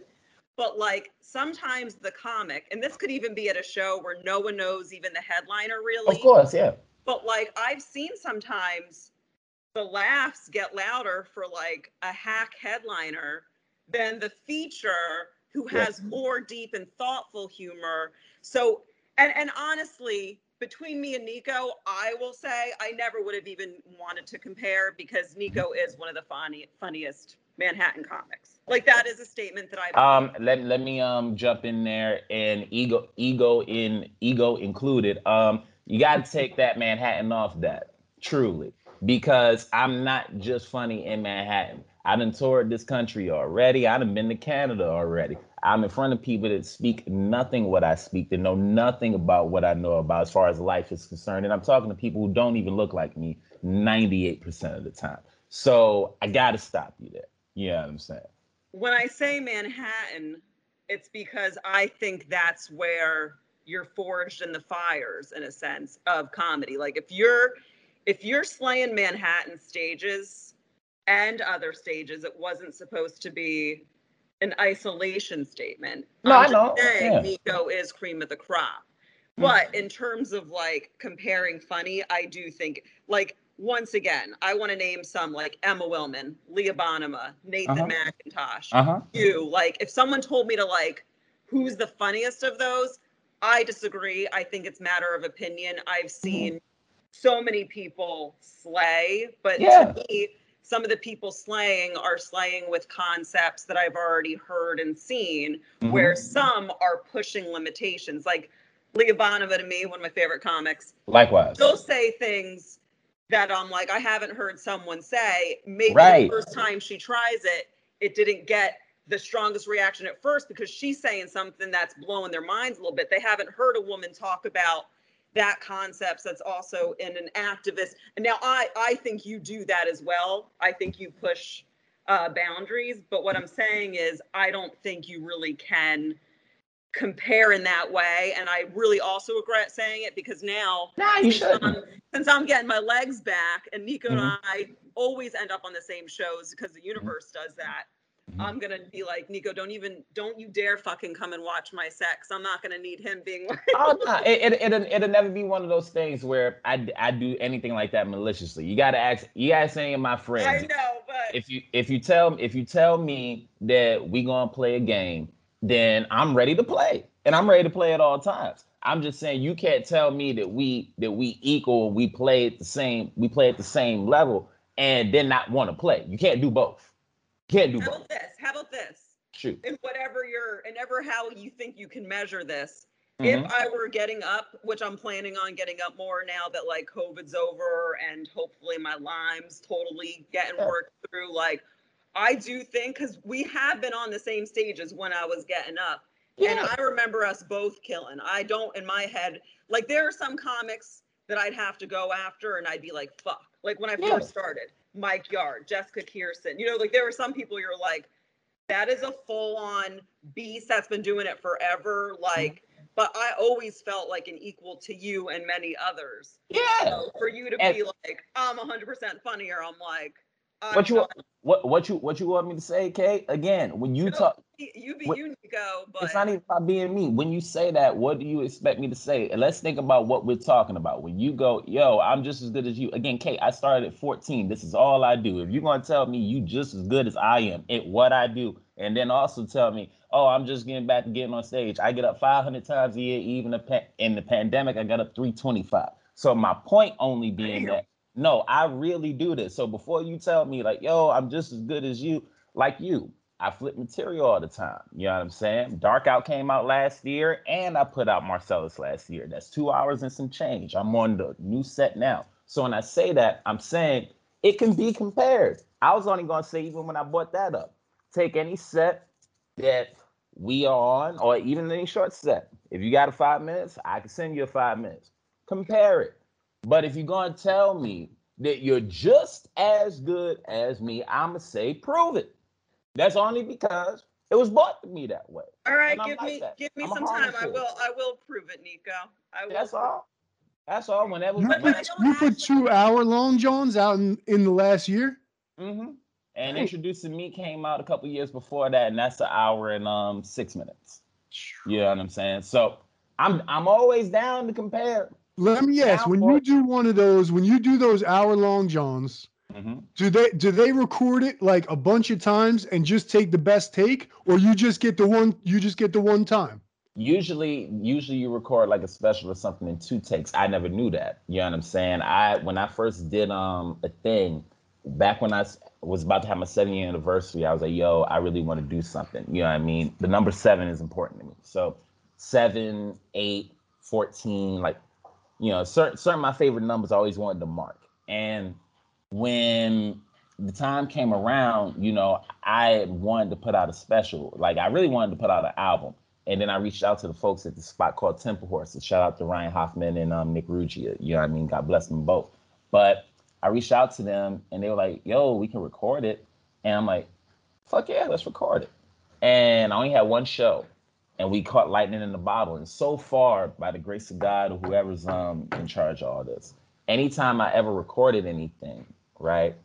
A: but like sometimes the comic, and this could even be at a show where no one knows even the headliner really.
C: Of course, yeah.
A: But like I've seen sometimes the laughs get louder for like a hack headliner than the feature who has more deep and thoughtful humor. So and and honestly, between me and Nico, I will say I never would have even wanted to compare because Nico is one of the funny funniest Manhattan comics. Like that is a statement that
C: I um let, let me um jump in there and ego ego in ego included. Um you got to take that Manhattan off that, truly, because I'm not just funny in Manhattan. I done toured this country already. I done been to Canada already. I'm in front of people that speak nothing what I speak, that know nothing about what I know about as far as life is concerned. And I'm talking to people who don't even look like me 98% of the time. So I got to stop you there. You know what I'm saying?
A: When I say Manhattan, it's because I think that's where you're forged in the fires in a sense of comedy. Like if you're if you're slaying Manhattan stages and other stages, it wasn't supposed to be an isolation statement.
C: No,
A: I'm
C: I know.
A: just saying
C: Yeah.
A: Nico is cream of the crop.
C: Mm.
A: But in terms of like comparing funny, I do think like once again, I want to name some like Emma Willmann, Leah Bonnema, Nathan
C: Uh-huh.
A: Macintosh,
C: Uh-huh.
A: you. Like if someone told me to like who's the funniest of those, I disagree. I think it's matter of opinion.
C: Mm-hmm.
A: I've seen so many people slay, but
C: Yeah.
A: to me, some of the people slaying are slaying with concepts that I've already heard and seen,
C: Mhm.
A: where some are pushing limitations. Like Leah Bonnema to me, one of my favorite comics,
C: Likewise.
A: They'll say things that I'm like, I haven't heard someone say. Maybe
C: Right.
A: the first time she tries it, it didn't get the strongest reaction at first because she's saying something that's blowing their minds a little bit. They haven't heard a woman talk about that concepts that's also in an activist. And now I I think you do that as well. I think you push uh, boundaries, but what I'm saying is I don't think you really can compare in that way. And I really also regret saying it because now
C: Nah, you
A: since
C: shouldn't.
A: I'm, since I'm getting my legs back and Nico and
C: Mhm.
A: I always end up on the same shows because the universe does that.
C: Mhm.
A: I'm gonna be like, Nico, don't even, don't you dare fucking come and watch my sex. I'm not gonna need him being like,
C: oh no, it, it, it'll, it'll never be one of those things where I, I do anything like that maliciously. You gotta ask, you gotta say my friends.
A: I know, but
C: if you if you tell if you tell me that we gonna play a game, then I'm ready to play, and I'm ready to play at all times. I'm just saying you can't tell me that we that we equal, we play at the same, we play at the same level, and then not want to play. You can't do both. Can't do
A: how
C: both.
A: about this? How about this?
C: Shoot.
A: And whatever you're, and ever how you think you can measure this.
C: Mhm.
A: If I were getting up, which I'm planning on getting up more now that like COVID's over and hopefully my Lyme's totally getting
C: Yeah.
A: worked through, like I do think because we have been on the same stages when I was getting up. And I remember us both killing. I don't in my head, like there are some comics that I'd have to go after and I'd be like, fuck. Like when I
C: Yeah.
A: first started, Mike Yard, Jessica Kirson, you know, like there were some people you're like, that is a full on beast that's been doing it forever. Like, but I always felt like an equal to you and many others.
C: Yeah.
A: So for you to
C: And-
A: be like, I'm 100% funnier, I'm like, I'm
C: What you what what you what you want me to say, Kate? Again, when you talk,
A: you be
C: what-
A: you, Nico, but
C: it's not even about being me. When you say that, what do you expect me to say? And let's think about what we're talking about. When you go, yo, I'm just as good as you. Again, Kate, I started at 14. This is all I do. If you're gonna tell me you just as good as I am at what I do, and then also tell me, oh, I'm just getting back to getting on stage. I get up 500 times a year, even a pa- in the pandemic, I got up 325. So my point only being
A: Damn.
C: that no, I really do this. So before you tell me like, yo, I'm just as good as you, like you, I flip material all the time. You know what I'm saying? Dark Out came out last year, and I put out Marcellus last year. That's two hours and some change. I'm on the new set now. So when I say that, I'm saying it can be compared. I was only gonna say even when I brought that up, take any set that we are on, or even any short set. If you got a five minutes, I can send you a five minutes. Compare it. But if you're gonna tell me that you're just as good as me, I'ma say prove it. That's only because it was bought to me that way.
A: all right, give
C: like
A: me
C: that.
A: give me
C: I'm
A: some time. I will I will prove it, Nico. I will.
C: That's all. That's all. Whenever
B: You
A: But-
B: put,
A: but I don't
B: you put two hour long Johns out in, in the last year.
C: Mm-hmm. And
B: Hey.
C: introducing me came out a couple years before that, and that's an hour and um six minutes. You know what I'm saying? So I'm I'm always down to compare.
B: Let me ask: when you do one of those, when you do those hour long Johns,
C: Mhm.
B: do they do they record it like a bunch of times and just take the best take, or you just get the one you just get the one time?
C: Usually, usually you record like a special or something in two takes. I never knew that. You know what I'm saying? I when I first did um a thing back when I was about to have my seven year anniversary, I was like, yo, I really want to do something. You know what I mean? The number seven is important to me. So seven, eight, 14, like, you know, certain certain my favorite numbers I always wanted to mark. And when the time came around, you know, I wanted to put out a special. Like I really wanted to put out an album. And then I reached out to the folks at the spot called Temple Horses. Shout out to Ryan Hoffman and um, Nick Ruggia. You know what I mean? God bless them both. But I reached out to them and they were like, yo, we can record it. And I'm like, fuck yeah, let's record it. And I only had one show and we caught lightning in the bottle. And so far, by the grace of God or whoever's um in charge of all this, anytime I ever recorded anything, right?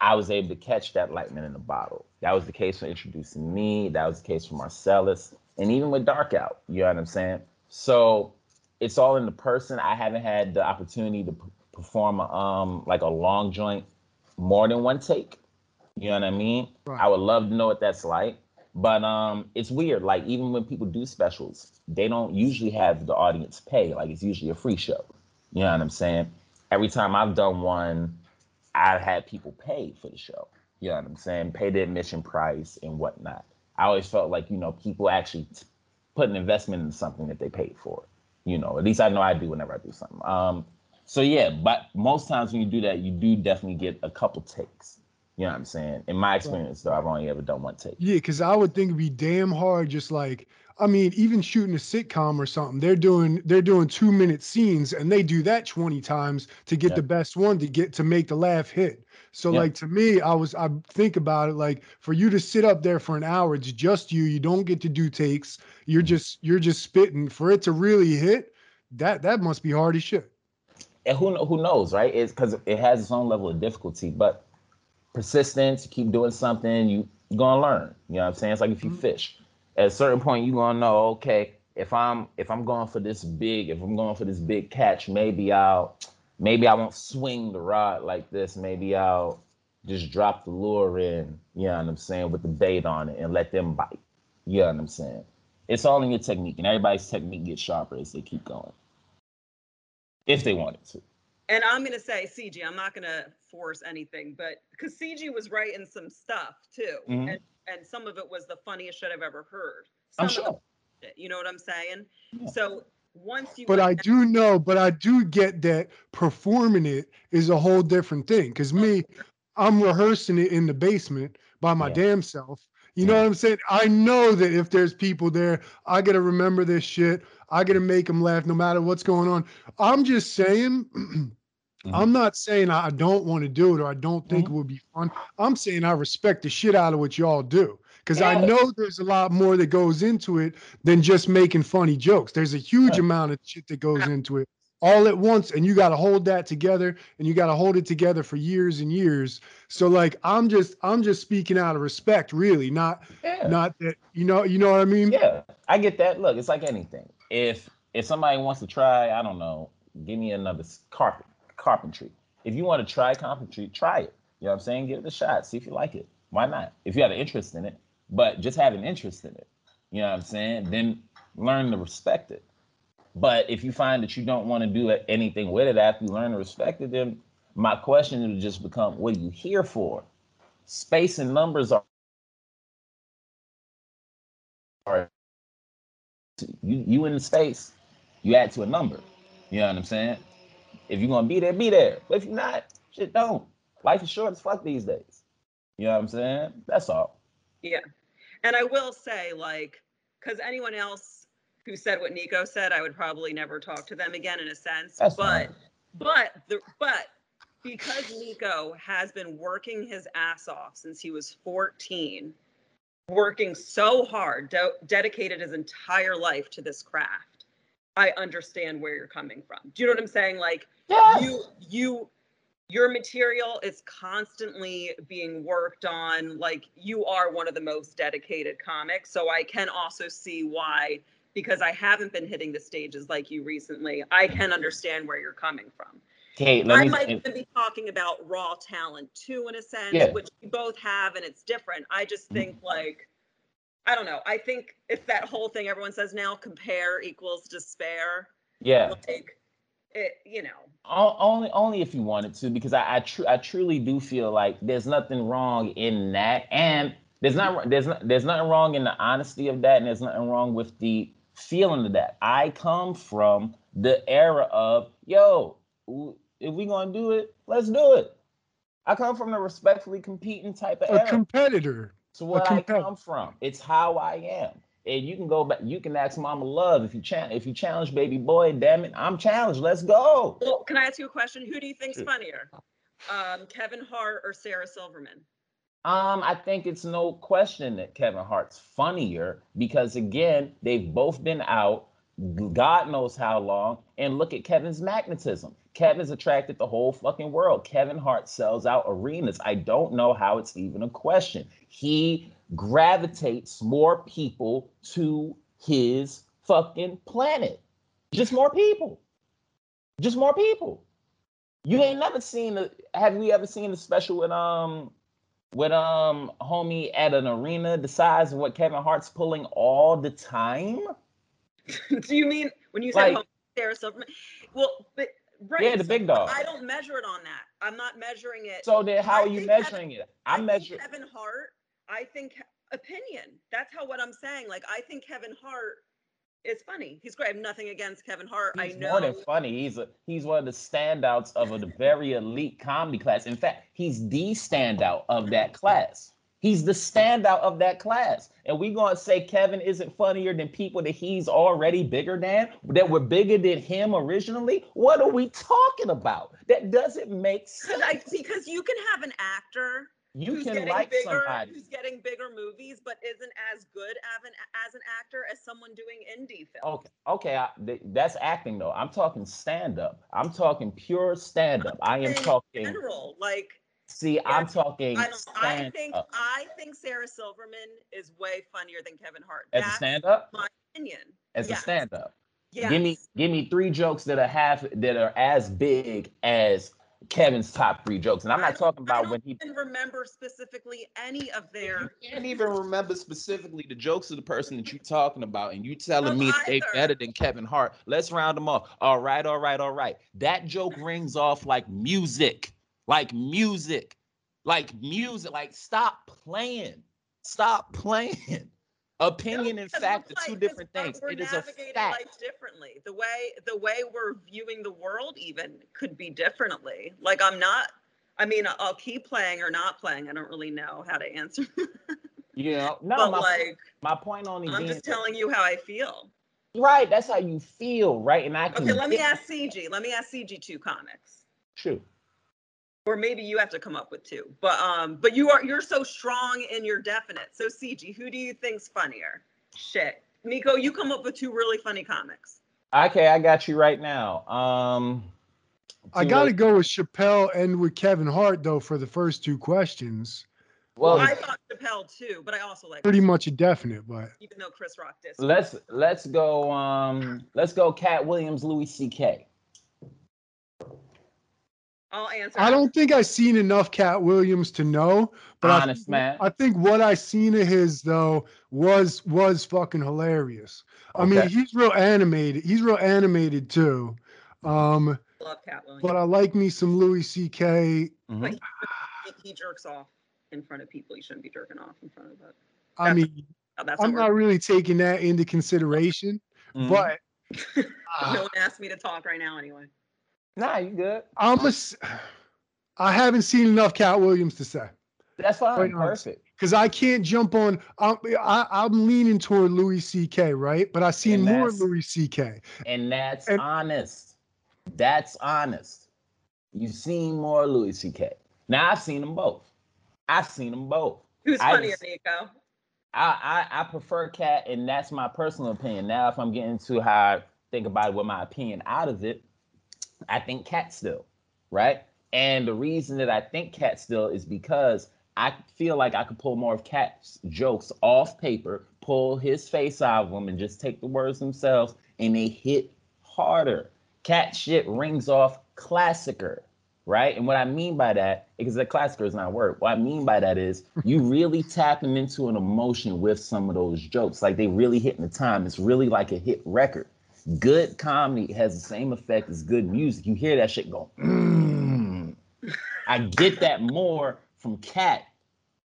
C: I was able to catch that lightning in the bottle. That was the case for introducing me. That was the case for Marcellus, and even with Dark Out. You know what I'm saying? So it's all in the person. I haven't had the opportunity to p- perform a, um like a long joint more than one take. You know what I mean?
B: Right.
C: I would love to know what that's like. But um it's weird. Like even when people do specials, they don't usually have the audience pay. Like it's usually a free show. You know what I'm saying? Every time I've done one, I've had people pay for the show. You know what I'm saying? Pay the admission price and whatnot. I always felt like, you know, people actually t- put an investment in something that they paid for. You know, at least I know I do whenever I do something. Um, so yeah, but most times when you do that, you do definitely get a couple takes. You know what I'm saying? In my experience, though, I've only ever done one take.
B: Yeah, because I would think it'd be damn hard. Just like I mean, even shooting a sitcom or something, they're doing they're doing two minute scenes, and they do that twenty times to get
C: Yeah.
B: the best one to get to make the laugh hit. So
C: Yeah.
B: like to me, I was I think about it like for you to sit up there for an hour, it's just you. You don't get to do takes. You're mm-hmm. just you're just spitting. For it to really hit, that that must be hard as shit.
C: and who who knows, right? It's because it has its own level of difficulty, but persistence, you keep doing something, you you're gonna learn. You know what I'm saying? It's like if you
B: Mhm.
C: fish. At a certain point, you're gonna know, okay, if I'm if I'm going for this big, if I'm going for this big catch, maybe I'll maybe I won't swing the rod like this. Maybe I'll just drop the lure in, you know what I'm saying, with the bait on it and let them bite. You know what I'm saying? It's all in your technique, and everybody's technique gets sharper as they keep going. If they wanted to.
A: And I'm gonna say CG. I'm not gonna force anything, but because CG was writing some stuff too,
C: Mhm.
A: and and some of it was the funniest shit I've ever heard.
C: I'm sure.
A: the shit, you know what I'm saying?
C: Yeah.
A: So once you,
B: But I
A: went
B: do know, but I do get that performing it is a whole different thing. Cause me, I'm rehearsing it in the basement by my
C: Yeah.
B: damn self. You know what I'm saying? I know that if there's people there, I gotta remember this shit. I gotta make them laugh no matter what's going on. I'm just saying, I'm not saying I don't want to do it or I don't think
C: Mhm.
B: it would be fun. I'm saying I respect the shit out of what y'all do. Cause I know there's a lot more that goes into it than just making funny jokes. There's a huge
C: Right.
B: amount of shit that goes into it all at once. And you got to hold that together and you got to hold it together for years and years. So like, I'm just, I'm just speaking out of respect, really, not,
C: Yeah.
B: not that, you know, you know what I mean?
C: Yeah, I get that. Look, it's like anything. If if somebody wants to try, I don't know, give me another carpet carpentry. If you want to try carpentry, try it. You know what I'm saying? Give it a shot. See if you like it. Why not? If you have an interest in it, but just have an interest in it. You know what I'm saying? Then learn to respect it. But if you find that you don't want to do anything with it after you learn to respect it, then my question would just become, what are you here for? Space and numbers are are you you in the space, you add to a number. You know what I'm saying? If you're gonna be there, be there. But if you're not, shit don't. Life is short as fuck these days. You know what I'm saying? That's all. Yeah.
A: And I will say like, because anyone else who said what Nico said, I would probably never talk to them again in a sense.
C: That's
A: but
C: fine.
A: but the but because Nico has been working his ass off since he was 14, working so hard, de- dedicated his entire life to this craft. I understand where you're coming from. Do you know what I'm saying? Like
C: Yeah.
A: you you your material is constantly being worked on like you are one of the most dedicated comics so i can also see why because i haven't been hitting the stages like you recently i can understand where you're coming from
C: Kate, let
A: i
C: me
A: might even be talking about raw talent too in a sense
C: Yeah.
A: which we both have and it's different i just
C: Mhm.
A: think like i don't know i think it's that whole thing everyone says now compare equals despair
C: yeah.
A: like it you know
C: Only only if you wanted to, because I I, tru- I truly do feel like there's nothing wrong in that, and there's not there's not there's nothing wrong in the honesty of that, and there's nothing wrong with the feeling of that. I come from the era of yo, if we gonna do it, let's do it. I come from the respectfully competing type of
B: A
C: era.
B: competitor.
C: So what I come from, it's how I am. And you can go back, you can ask Mama Love if you challenge if you challenge baby boy, damn it, I'm challenged. Let's go.
A: Well, can I ask you a question? Who do you think's funnier, um, Kevin Hart or Sarah Silverman?
C: Um, I think it's no question that Kevin Hart's funnier because again, they've both been out. God knows how long. And look at Kevin's magnetism. Kevin's attracted the whole fucking world. Kevin Hart sells out arenas. I don't know how it's even a question. He gravitates more people to his fucking planet. Just more people. Just more people. You ain't never seen the have we ever seen the special with um with um homie at an arena the size of what Kevin Hart's pulling all the time?
A: Do you mean when you say
C: Like- oh,
A: Sarah Silverman? Well, but right.
C: Yeah, the
A: so
C: big dog.
A: I don't measure it on that. I'm not measuring it.
C: So then how
A: I
C: are you measuring it? I measure
A: Kevin Hart. I think opinion. That's how what I'm saying. Like I think Kevin Hart is funny. He's great. I have nothing against Kevin Hart.
C: He's
A: I know.
C: more than funny. He's a he's one of the standouts of a very elite comedy class. In fact, he's the standout of that class. He's the standout of that class. And we gonna say Kevin isn't funnier than people that he's already bigger than, that were bigger than him originally. What are we talking about? That doesn't make sense.
A: because I because you can have an actor
C: You
A: who's
C: can
A: getting
C: like
A: bigger,
C: somebody.
A: who's getting bigger movies, but isn't as good as an as an actor as someone doing indie films.
C: Okay, okay, I, th- that's acting though. I'm talking stand up. I'm talking pure stand up. I am
A: In
C: talking.
A: general, like
C: See, I'm talking
A: I. I think
C: up.
A: I think Sarah Silverman is way funnier than Kevin Hart.
C: As a stand up,
A: my opinion.
C: as a stand up.
A: Yes.
C: Give me give me three jokes that are half that are as big as Kevin's top three jokes. And I'm not
A: don't-
C: talking
A: I
C: about
A: don't
C: when he
A: even remember specifically any of their.
C: you can't even remember specifically the jokes of the person that you're talking about, and you telling me that they
A: either.
C: better than Kevin Hart. Let's round them off. All right, all right, all right. That joke rings off like music, like music, like music. Like stop playing, stop playing. Opinion and fact
A: we're
C: two different things.
A: We're
C: It is a
A: navigating
C: fact.
A: life differently. The way the way we're viewing the world even could be differently. Like I'm not. I mean, I'll keep playing or not playing. I don't really know how to answer.
C: yeah, no,
A: but
C: my,
A: like,
C: my point only
A: I'm just telling you how I feel.
C: right. That's how you feel, right? And I can
A: Okay, let me ask CG. Let me ask CG two comics.
C: shoot.
A: Or maybe you have to come up with two but um but you are you're so strong in your definite so cg who do you think's funnier shit nico you come up with two really funny comics
C: Okay, I got you right now. Um,
B: I got to
C: ways-
B: go with Chappelle and with Kevin Hart though for the first two questions.
A: well,
C: Well,
A: i thought chappelle too but i also like
B: Pretty much a definite, but
A: even though chris rock did
C: let's let's go. Um, let's go. Katt Williams, Louis C.K.
A: i'll answer
B: I don't think I've seen enough Katt Williams to know. But I
C: Honest
B: think-
C: man.
B: I think what I seen of his though was was fucking hilarious. I mean, he's real animated. He's real animated too. Um,
A: love katt williams
B: but I like me some Louis C.K.
C: Mhm.
A: he, he jerks off in front of people he shouldn't be jerking off in front of but
B: I mean,
A: oh, that's
B: I'm
A: not
B: not really taking that into consideration,
C: Mhm.
B: but
A: no
B: uh,
A: one asked me to talk right now anyway
C: nah, you good.
B: I'm a, s- I haven't seen enough Katt Williams to say.
C: That's fine.
B: Quite honest.
C: Perfect.
B: because I can't jump on. I'm, I, I'm leaning toward Louis C.K. Right, but I seen more Louis C.K.
C: And that's
B: And-
C: honest. That's honest. You've seen more Louis C.K. Now I've seen them both. I've seen them both.
A: who's
C: I
A: funnier
C: just-
A: nico
C: I, I I prefer Katt, and that's my personal opinion. Now, if I'm getting to how I think about it with my opinion out of it, I think Katt still, right? And the reason that I think Katt still is because I feel like I could pull more of Katt's jokes off paper, pull his face out of them, and just take the words themselves, and they hit harder. Katt shit rings off classicer, right? And what I mean by that, because the classicer is not a word. What I mean by that is you really tapping into an emotion with some of those jokes. Like they really hitting the time. It's really like a hit record. Good comedy has the same effect as good music. You hear that shit go, mm. I get that more from Katt.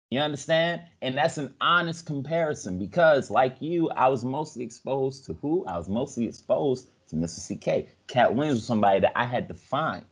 C: You understand? And that's an honest comparison because, like you, I was mostly exposed to who? I was mostly exposed to Mr. CK. Katt Williams was somebody that I had to find.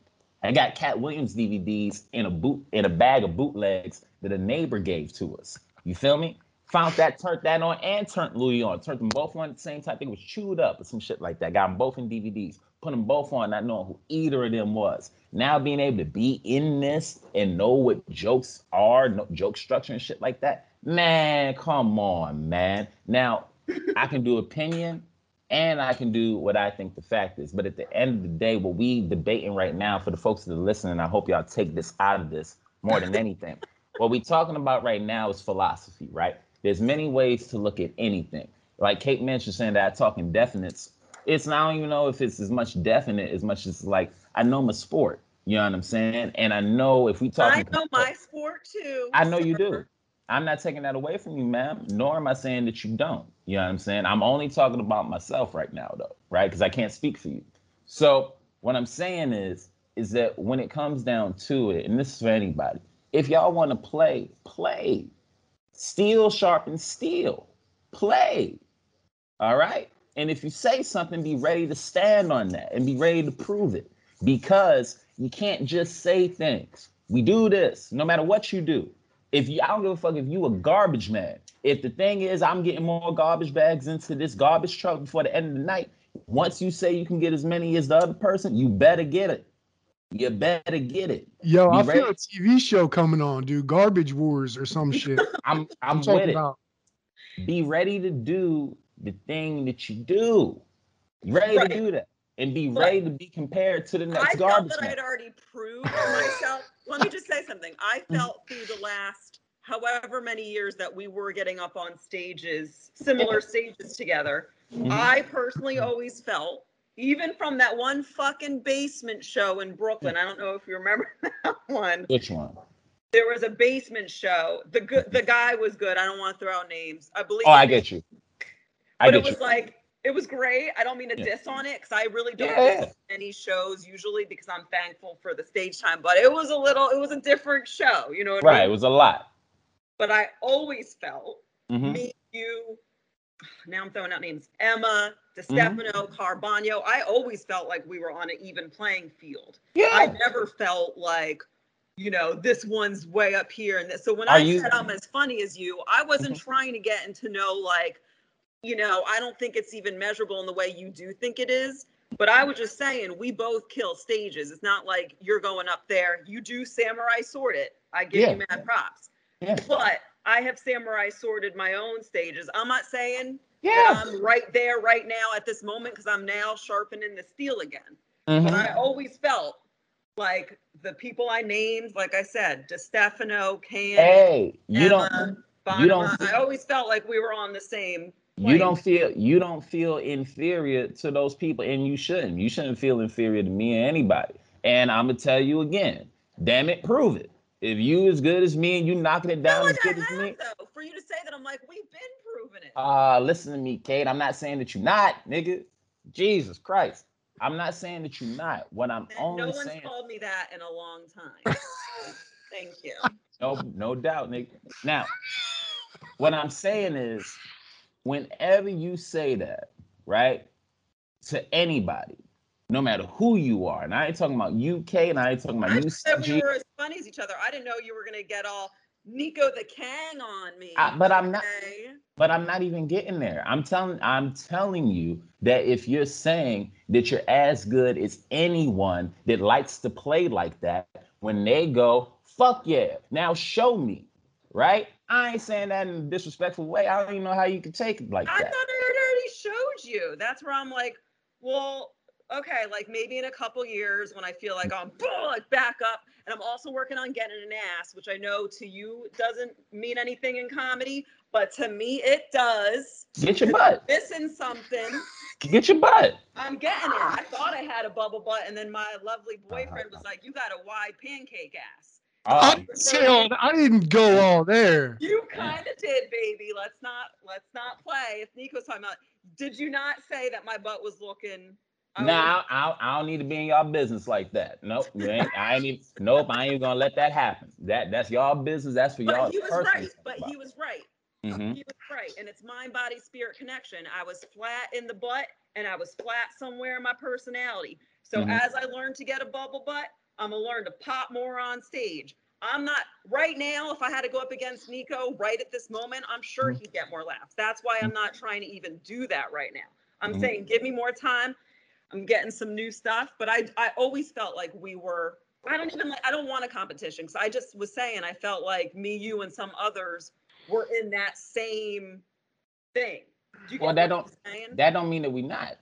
C: I got Katt Williams DVDs in a boot in a bag of bootlegs that a neighbor gave to us. You feel me? Found that, turned that on, and turned Louis on. Turned them both on at the same time. I think it was chewed up or some shit like that. Got them both in DVDs. Put them both on, not knowing who either of them was. Now being able to be in this and know what jokes are, no, joke structure and shit like that. Man, come on, man. Now I can do opinion and I can do what I think the fact is. But at the end of the day, what we debating right now for the folks that are listening, I hope y'all take this out of this more than anything. what we talking about right now is philosophy, right? There's many ways to look at anything. Like Kate mentioned, saying that I talk in definites. It's I don't even know if it's as much definite as much as like I know my sport. You know what I'm saying? And I know if we talk,
A: I know my sport too.
C: I know you do. I'm not taking that away from you, ma'am. Nor am I saying that you don't. You know what I'm saying? I'm only talking about myself right now, though, right? Because I can't speak for you. So what I'm saying is, is that when it comes down to it, and this is for anybody, if y'all want to play, play. Steel sharpens steel. Play. All right. And if you say something, be ready to stand on that and be ready to prove it because you can't just say things. We do this no matter what you do. If you, I don't give a fuck if you a garbage man. If the thing is, I'm getting more garbage bags into this garbage truck before the end of the night. Once you say you can get as many as the other person, you better get it. You better get it.
B: Yo, Be I ready. feel a TV show coming on, dude. Garbage Wars or some shit.
C: I'm I'm, I'm with it. About. Be ready to do the thing that you do. Ready right. to do that. And be but ready to be compared to the next I garbage.
A: I felt that I'd already proved myself. Let me just say something. I mm-hmm. felt through the last however many years that we were getting up on stages, similar stages together. Mm-hmm. I personally always felt even from that one fucking basement show in Brooklyn. I don't know if you remember that one.
C: Which one?
A: There was a basement show. The good the guy was good. I don't want to throw out names. I believe
C: Oh, I get you.
A: I but get it was you. like it was great. I don't mean to yeah. diss on it because I really don't yeah. any shows usually because I'm thankful for the stage time. But it was a little, it was a different show. You know
C: right.
A: I
C: mean? It was a lot.
A: But I always felt mm-hmm. me, you, now I'm throwing out names, Emma, DeStefano, mm-hmm. Carbano. I always felt like we were on an even playing field. Yeah. I never felt like, you know, this one's way up here. And this. so when Are I you... said I'm as funny as you, I wasn't mm-hmm. trying to get into know like, you know, I don't think it's even measurable in the way you do think it is. But I was just saying, we both kill stages. It's not like you're going up there. You do samurai sword it. I give yeah. you mad props. Yeah. But I have samurai sorted my own stages. I'm not saying yeah. I'm right there right now at this moment because I'm now sharpening the steel again. Mm-hmm. But I always felt like the people I named, like I said, DeStefano, Can,
C: hey, you Emma, don't, Bonnema, you don't.
A: I always felt like we were on the same.
C: Plane. You don't feel you don't feel inferior to those people, and you shouldn't. You shouldn't feel inferior to me or anybody. And I'm gonna tell you again, damn it, prove it. If you as good as me and you knocking it down as good as me,
A: though, for you to say that, I'm like, we've been proving it.
C: Uh, listen to me, Kate. I'm not saying that you're not, nigga. Jesus Christ. I'm not saying that you're not. What I'm and only
A: no
C: one's saying,
A: called me that in a long time. Thank you.
C: No, no doubt, nigga. Now, what I'm saying is, whenever you say that, right, to anybody, no matter who you are. And I ain't talking about UK and I ain't talking about I
A: UCG. We were as funny as each other. I didn't know you were gonna get all Nico the Kang on me.
C: I, but I'm not but I'm not even getting there. I'm telling I'm telling you that if you're saying that you're as good as anyone that likes to play like that, when they go, fuck yeah, now show me. Right? I ain't saying that in a disrespectful way. I don't even know how you could take it like
A: I
C: that.
A: I thought I already showed you. That's where I'm like, well, okay, like maybe in a couple years when I feel like mm. I'm like back up, and I'm also working on getting an ass, which I know to you doesn't mean anything in comedy, but to me it does.
C: Get your butt.
A: Missing something.
C: Get your butt.
A: I'm getting it. I thought I had a bubble butt, and then my lovely boyfriend was uh-huh. like, "You got a wide pancake ass."
B: Oh, I'm saying I didn't go all there.
A: You kind of did, baby. Let's not let's not play. If Nico's talking about, did you not say that my butt was looking
C: no, nah, I, I, don't need to be in y'all business like that. Nope, ain't. I ain't. Even, nope, I ain't even gonna let that happen. That that's y'all business. That's for
A: but
C: y'all.
A: He was right. But he was right. Mm-hmm. He was right, and it's mind, body, spirit connection. I was flat in the butt, and I was flat somewhere in my personality. So mm-hmm. as I learn to get a bubble butt, I'm gonna learn to pop more on stage. I'm not right now. If I had to go up against Nico right at this moment, I'm sure mm-hmm. he'd get more laughs. That's why I'm not trying to even do that right now. I'm mm-hmm. saying give me more time. I'm getting some new stuff, but I I always felt like we were. I don't even like. I don't want a competition because I just was saying I felt like me, you, and some others were in that same thing.
C: well, that don't that don't mean that we not.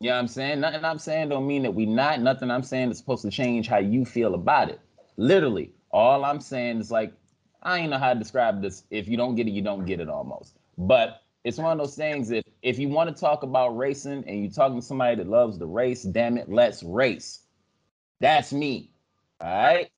C: You know what I'm saying? Nothing I'm saying don't mean that we not. Nothing I'm saying is supposed to change how you feel about it. Literally, all I'm saying is like, I ain't know how to describe this. If you don't get it, you don't get it almost. But it's one of those things that if you want to talk about racing and you're talking to somebody that loves the race, damn it, let's race. That's me. All right.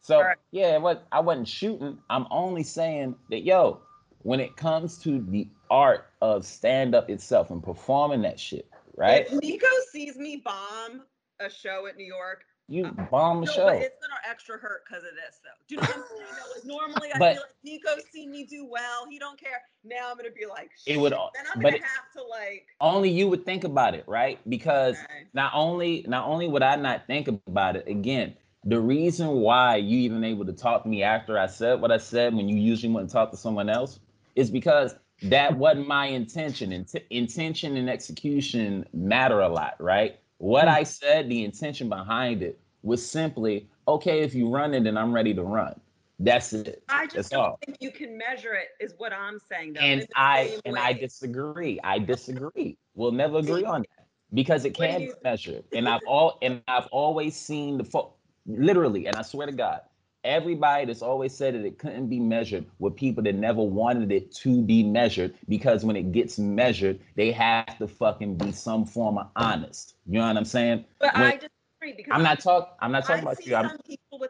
C: So right. yeah, what I wasn't shooting. I'm only saying that yo, when it comes to the art of stand up itself and performing that shit, right?
A: If Nico sees me bomb a show at New York,
C: you uh, bomb the no, show. But
A: it's gonna extra hurt because of this, though. Do you know what I'm saying? like normally, I but, feel like Nico seen me do well. He don't care. Now I'm gonna be like, Shit. it would. Then I'm gonna have to like.
C: Only you would think about it, right? Because okay. not only not only would I not think about it again. The reason why you even able to talk to me after I said what I said when you usually to talk to someone else is because that wasn't my intention. Int- intention and execution matter a lot, right? What hmm. I said, the intention behind it was simply, okay, if you run it, then I'm ready to run. That's it.
A: I just That's don't all. think you can measure it, is what I'm saying.
C: Though, and I and way. I disagree. I disagree. we'll never agree on that because it can be measured. And I've all and I've always seen the fo- literally, and I swear to God, everybody that's always said that it couldn't be measured were people that never wanted it to be measured because when it gets measured, they have to fucking be some form of honest. You know what I'm saying?
A: But
C: when,
A: I just
C: because I'm not talking. I'm not talking I about you. I'm,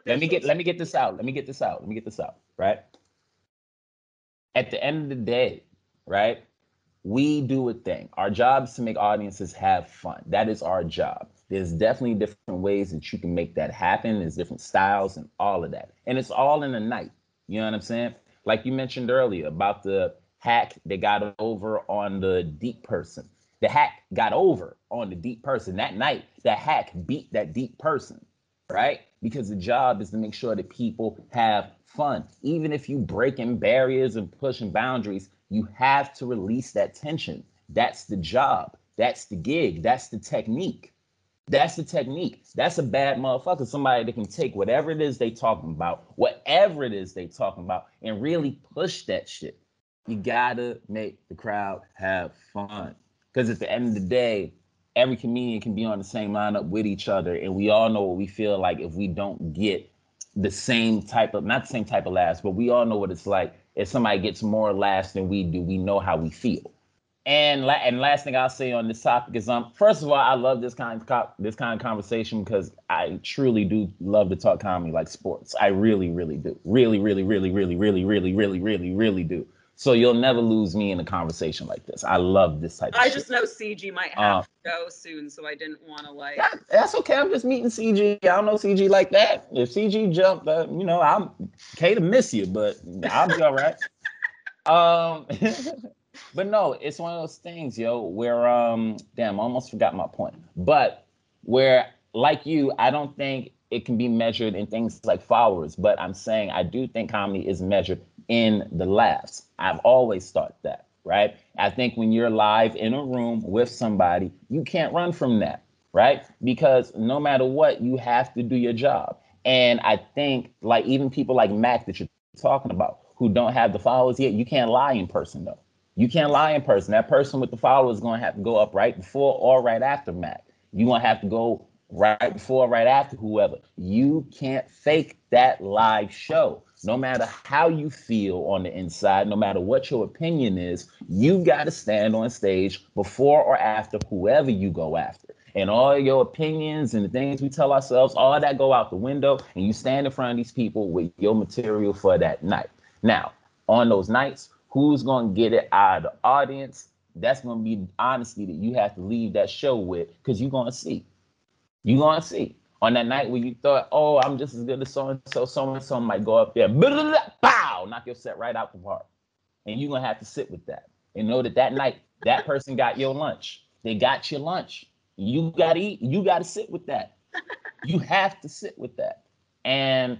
C: let me get let me get this out. Let me get this out. Let me get this out. Right. At the end of the day, right? We do a thing. Our job is to make audiences have fun. That is our job. There's definitely different ways that you can make that happen. There's different styles and all of that. And it's all in the night. You know what I'm saying? Like you mentioned earlier about the hack that got over on the deep person. The hack got over on the deep person. That night, the hack beat that deep person, right? Because the job is to make sure that people have fun. Even if you breaking barriers and pushing boundaries, you have to release that tension. That's the job. That's the gig. That's the technique. That's the technique. That's a bad motherfucker. Somebody that can take whatever it is they talking about, whatever it is they talking about, and really push that shit. You gotta make the crowd have fun. Because at the end of the day, every comedian can be on the same lineup with each other, and we all know what we feel like if we don't get the same type of not the same type of laughs, but we all know what it's like if somebody gets more laughs than we do. We know how we feel. And la- and last thing I'll say on this topic is um first of all I love this kind of co- this kind of conversation because I truly do love to talk comedy like sports. I really really do. Really really really really really really really really really do. So you'll never lose me in a conversation like this. I love this type.
A: I
C: of
A: just
C: shit.
A: know CG might have uh, to go soon, so I didn't want to like.
C: Yeah, that's okay. I'm just meeting CG. I don't know CG like that. If CG jumped, uh, you know, I'm okay to miss you, but I'll be all right. um, but no, it's one of those things, yo, where um, damn, I almost forgot my point. But where, like you, I don't think it can be measured in things like followers, but I'm saying I do think comedy is measured in the laughs. I've always thought that, right? I think when you're live in a room with somebody, you can't run from that, right? Because no matter what, you have to do your job. And I think, like, even people like Mac that you're talking about who don't have the followers yet, you can't lie in person, though. You can't lie in person. That person with the followers is going to have to go up right before or right after Mac. You're going to have to go right before, right after whoever. You can't fake that live show no matter how you feel on the inside, no matter what your opinion is, you got to stand on stage before or after whoever you go after. And all your opinions and the things we tell ourselves, all that go out the window, and you stand in front of these people with your material for that night. Now, on those nights, who's going to get it out of the audience? That's going to be honesty that you have to leave that show with because you're going to see. You're going to see on that night where you thought, oh, I'm just as good as so and so, so and so might go up there, bow, knock your set right out the park. And you're going to have to sit with that and know that that night, that person got your lunch. They got your lunch. You got to eat. You got to sit with that. You have to sit with that. And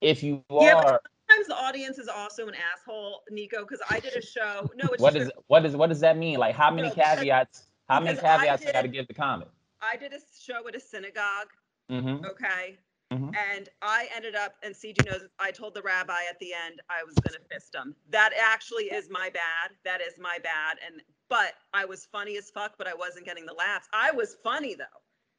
C: if you yeah, are.
A: Sometimes the audience is also an asshole, Nico, because I did a show. No, it's
C: what is what is what does that mean? Like how many no, caveats? How many caveats I, did, I got to give the comment?
A: I did a show at a synagogue
C: Mm-hmm.
A: Okay. Mm-hmm. And I ended up, and CG knows, I told the rabbi at the end I was going to fist him. That actually is my bad. That is my bad. And but I was funny as fuck, but I wasn't getting the laughs. I was funny though.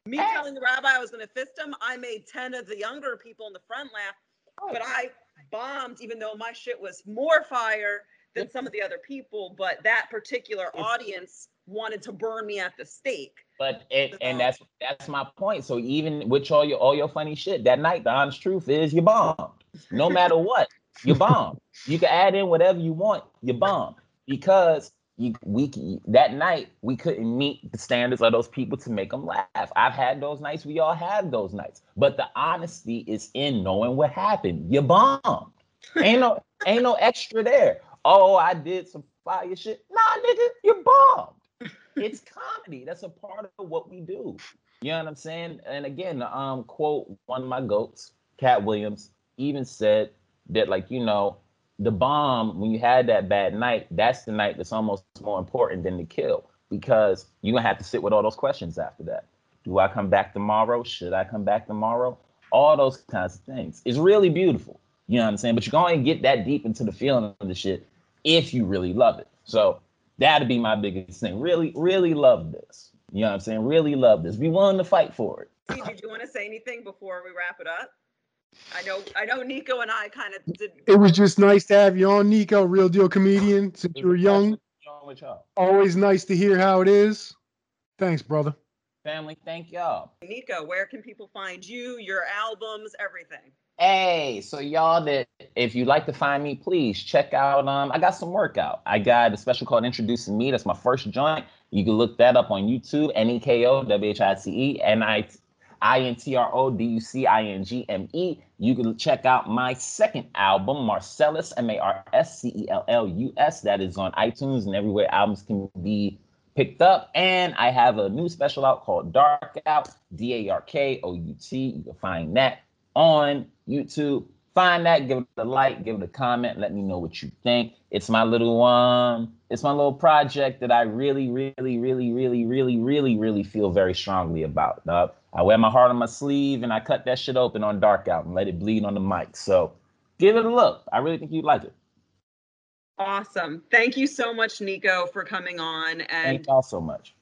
A: Me hey. telling the rabbi I was going to fist him, I made ten of the younger people in the front laugh, oh. but I bombed, even though my shit was more fire than some of the other people. But that particular audience wanted to burn me at the stake.
C: But it, and um, that's that's my point. So even with all your all your funny shit, that night the honest truth is you bombed. No matter what, you bombed. You can add in whatever you want, you bombed because you we that night we couldn't meet the standards of those people to make them laugh. I've had those nights. We all have those nights. But the honesty is in knowing what happened. You bombed. Ain't no ain't no extra there. Oh, I did some fire shit. Nah, nigga, you bombed it's comedy. That's a part of what we do. You know what I'm saying? And again, um, quote one of my goats, Katt Williams, even said that, like, you know, the bomb, when you had that bad night, that's the night that's almost more important than the kill because you're gonna have to sit with all those questions after that. Do I come back tomorrow? Should I come back tomorrow? All those kinds of things. It's really beautiful. You know what I'm saying? But you're going to get that deep into the feeling of the shit if you really love it. So That'd be my biggest thing. Really, really love this. You know what I'm saying? Really love this. Be willing to fight for it.
A: Did you want to say anything before we wrap it up? I know, I know. Nico and I kind of did.
B: It was just nice to have you on, Nico, real deal comedian. Since you were young, always nice to hear how it is. Thanks, brother.
C: Family, thank y'all.
A: Nico, where can people find you, your albums, everything?
C: Hey, so y'all that if you'd like to find me, please check out um I got some workout. I got a special called Introducing Me. That's my first joint. You can look that up on YouTube, N-E-K-O, W-H-I-C-E, N-I-I-N-T-R-O-D-U-C-I-N-G-M-E. You can check out my second album, Marcellus, M-A-R-S-C-E-L-L-U-S. That is on iTunes and everywhere albums can be picked up. And I have a new special out called Dark Out, D-A-R-K-O-U-T. You can find that on YouTube. Find that, give it a like, give it a comment, let me know what you think. It's my little um, it's my little project that I really, really, really, really, really, really, really feel very strongly about. Uh, I wear my heart on my sleeve and I cut that shit open on Dark Out and let it bleed on the mic. So give it a look. I really think you'd like it.
A: Awesome. Thank you so much, Nico, for coming on. And
C: thank y'all so much.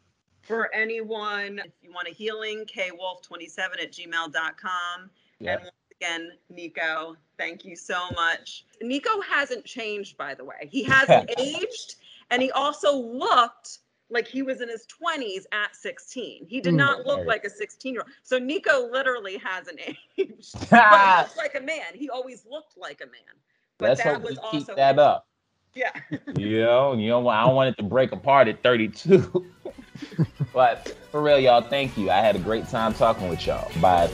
A: For anyone, if you want a healing, kwolf27 at gmail.com. Yep. And again, Nico, thank you so much. Nico hasn't changed, by the way. He hasn't aged, and he also looked like he was in his 20s at 16. He did hmm. not look like a 16 year old. So Nico literally hasn't aged. but he looks like a man. He always looked like a man. But
C: Let's that was also keep that up.
A: Yeah.
C: you know, you know, I don't want it to break apart at 32. but for real, y'all, thank you. I had a great time talking with y'all. Bye.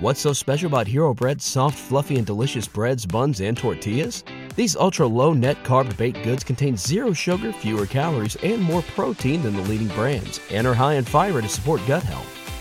D: What's so special about Hero Bread's soft, fluffy, and delicious breads, buns, and tortillas? These ultra low net carb baked goods contain zero sugar, fewer calories, and more protein than the leading brands, and are high in fiber to support gut health.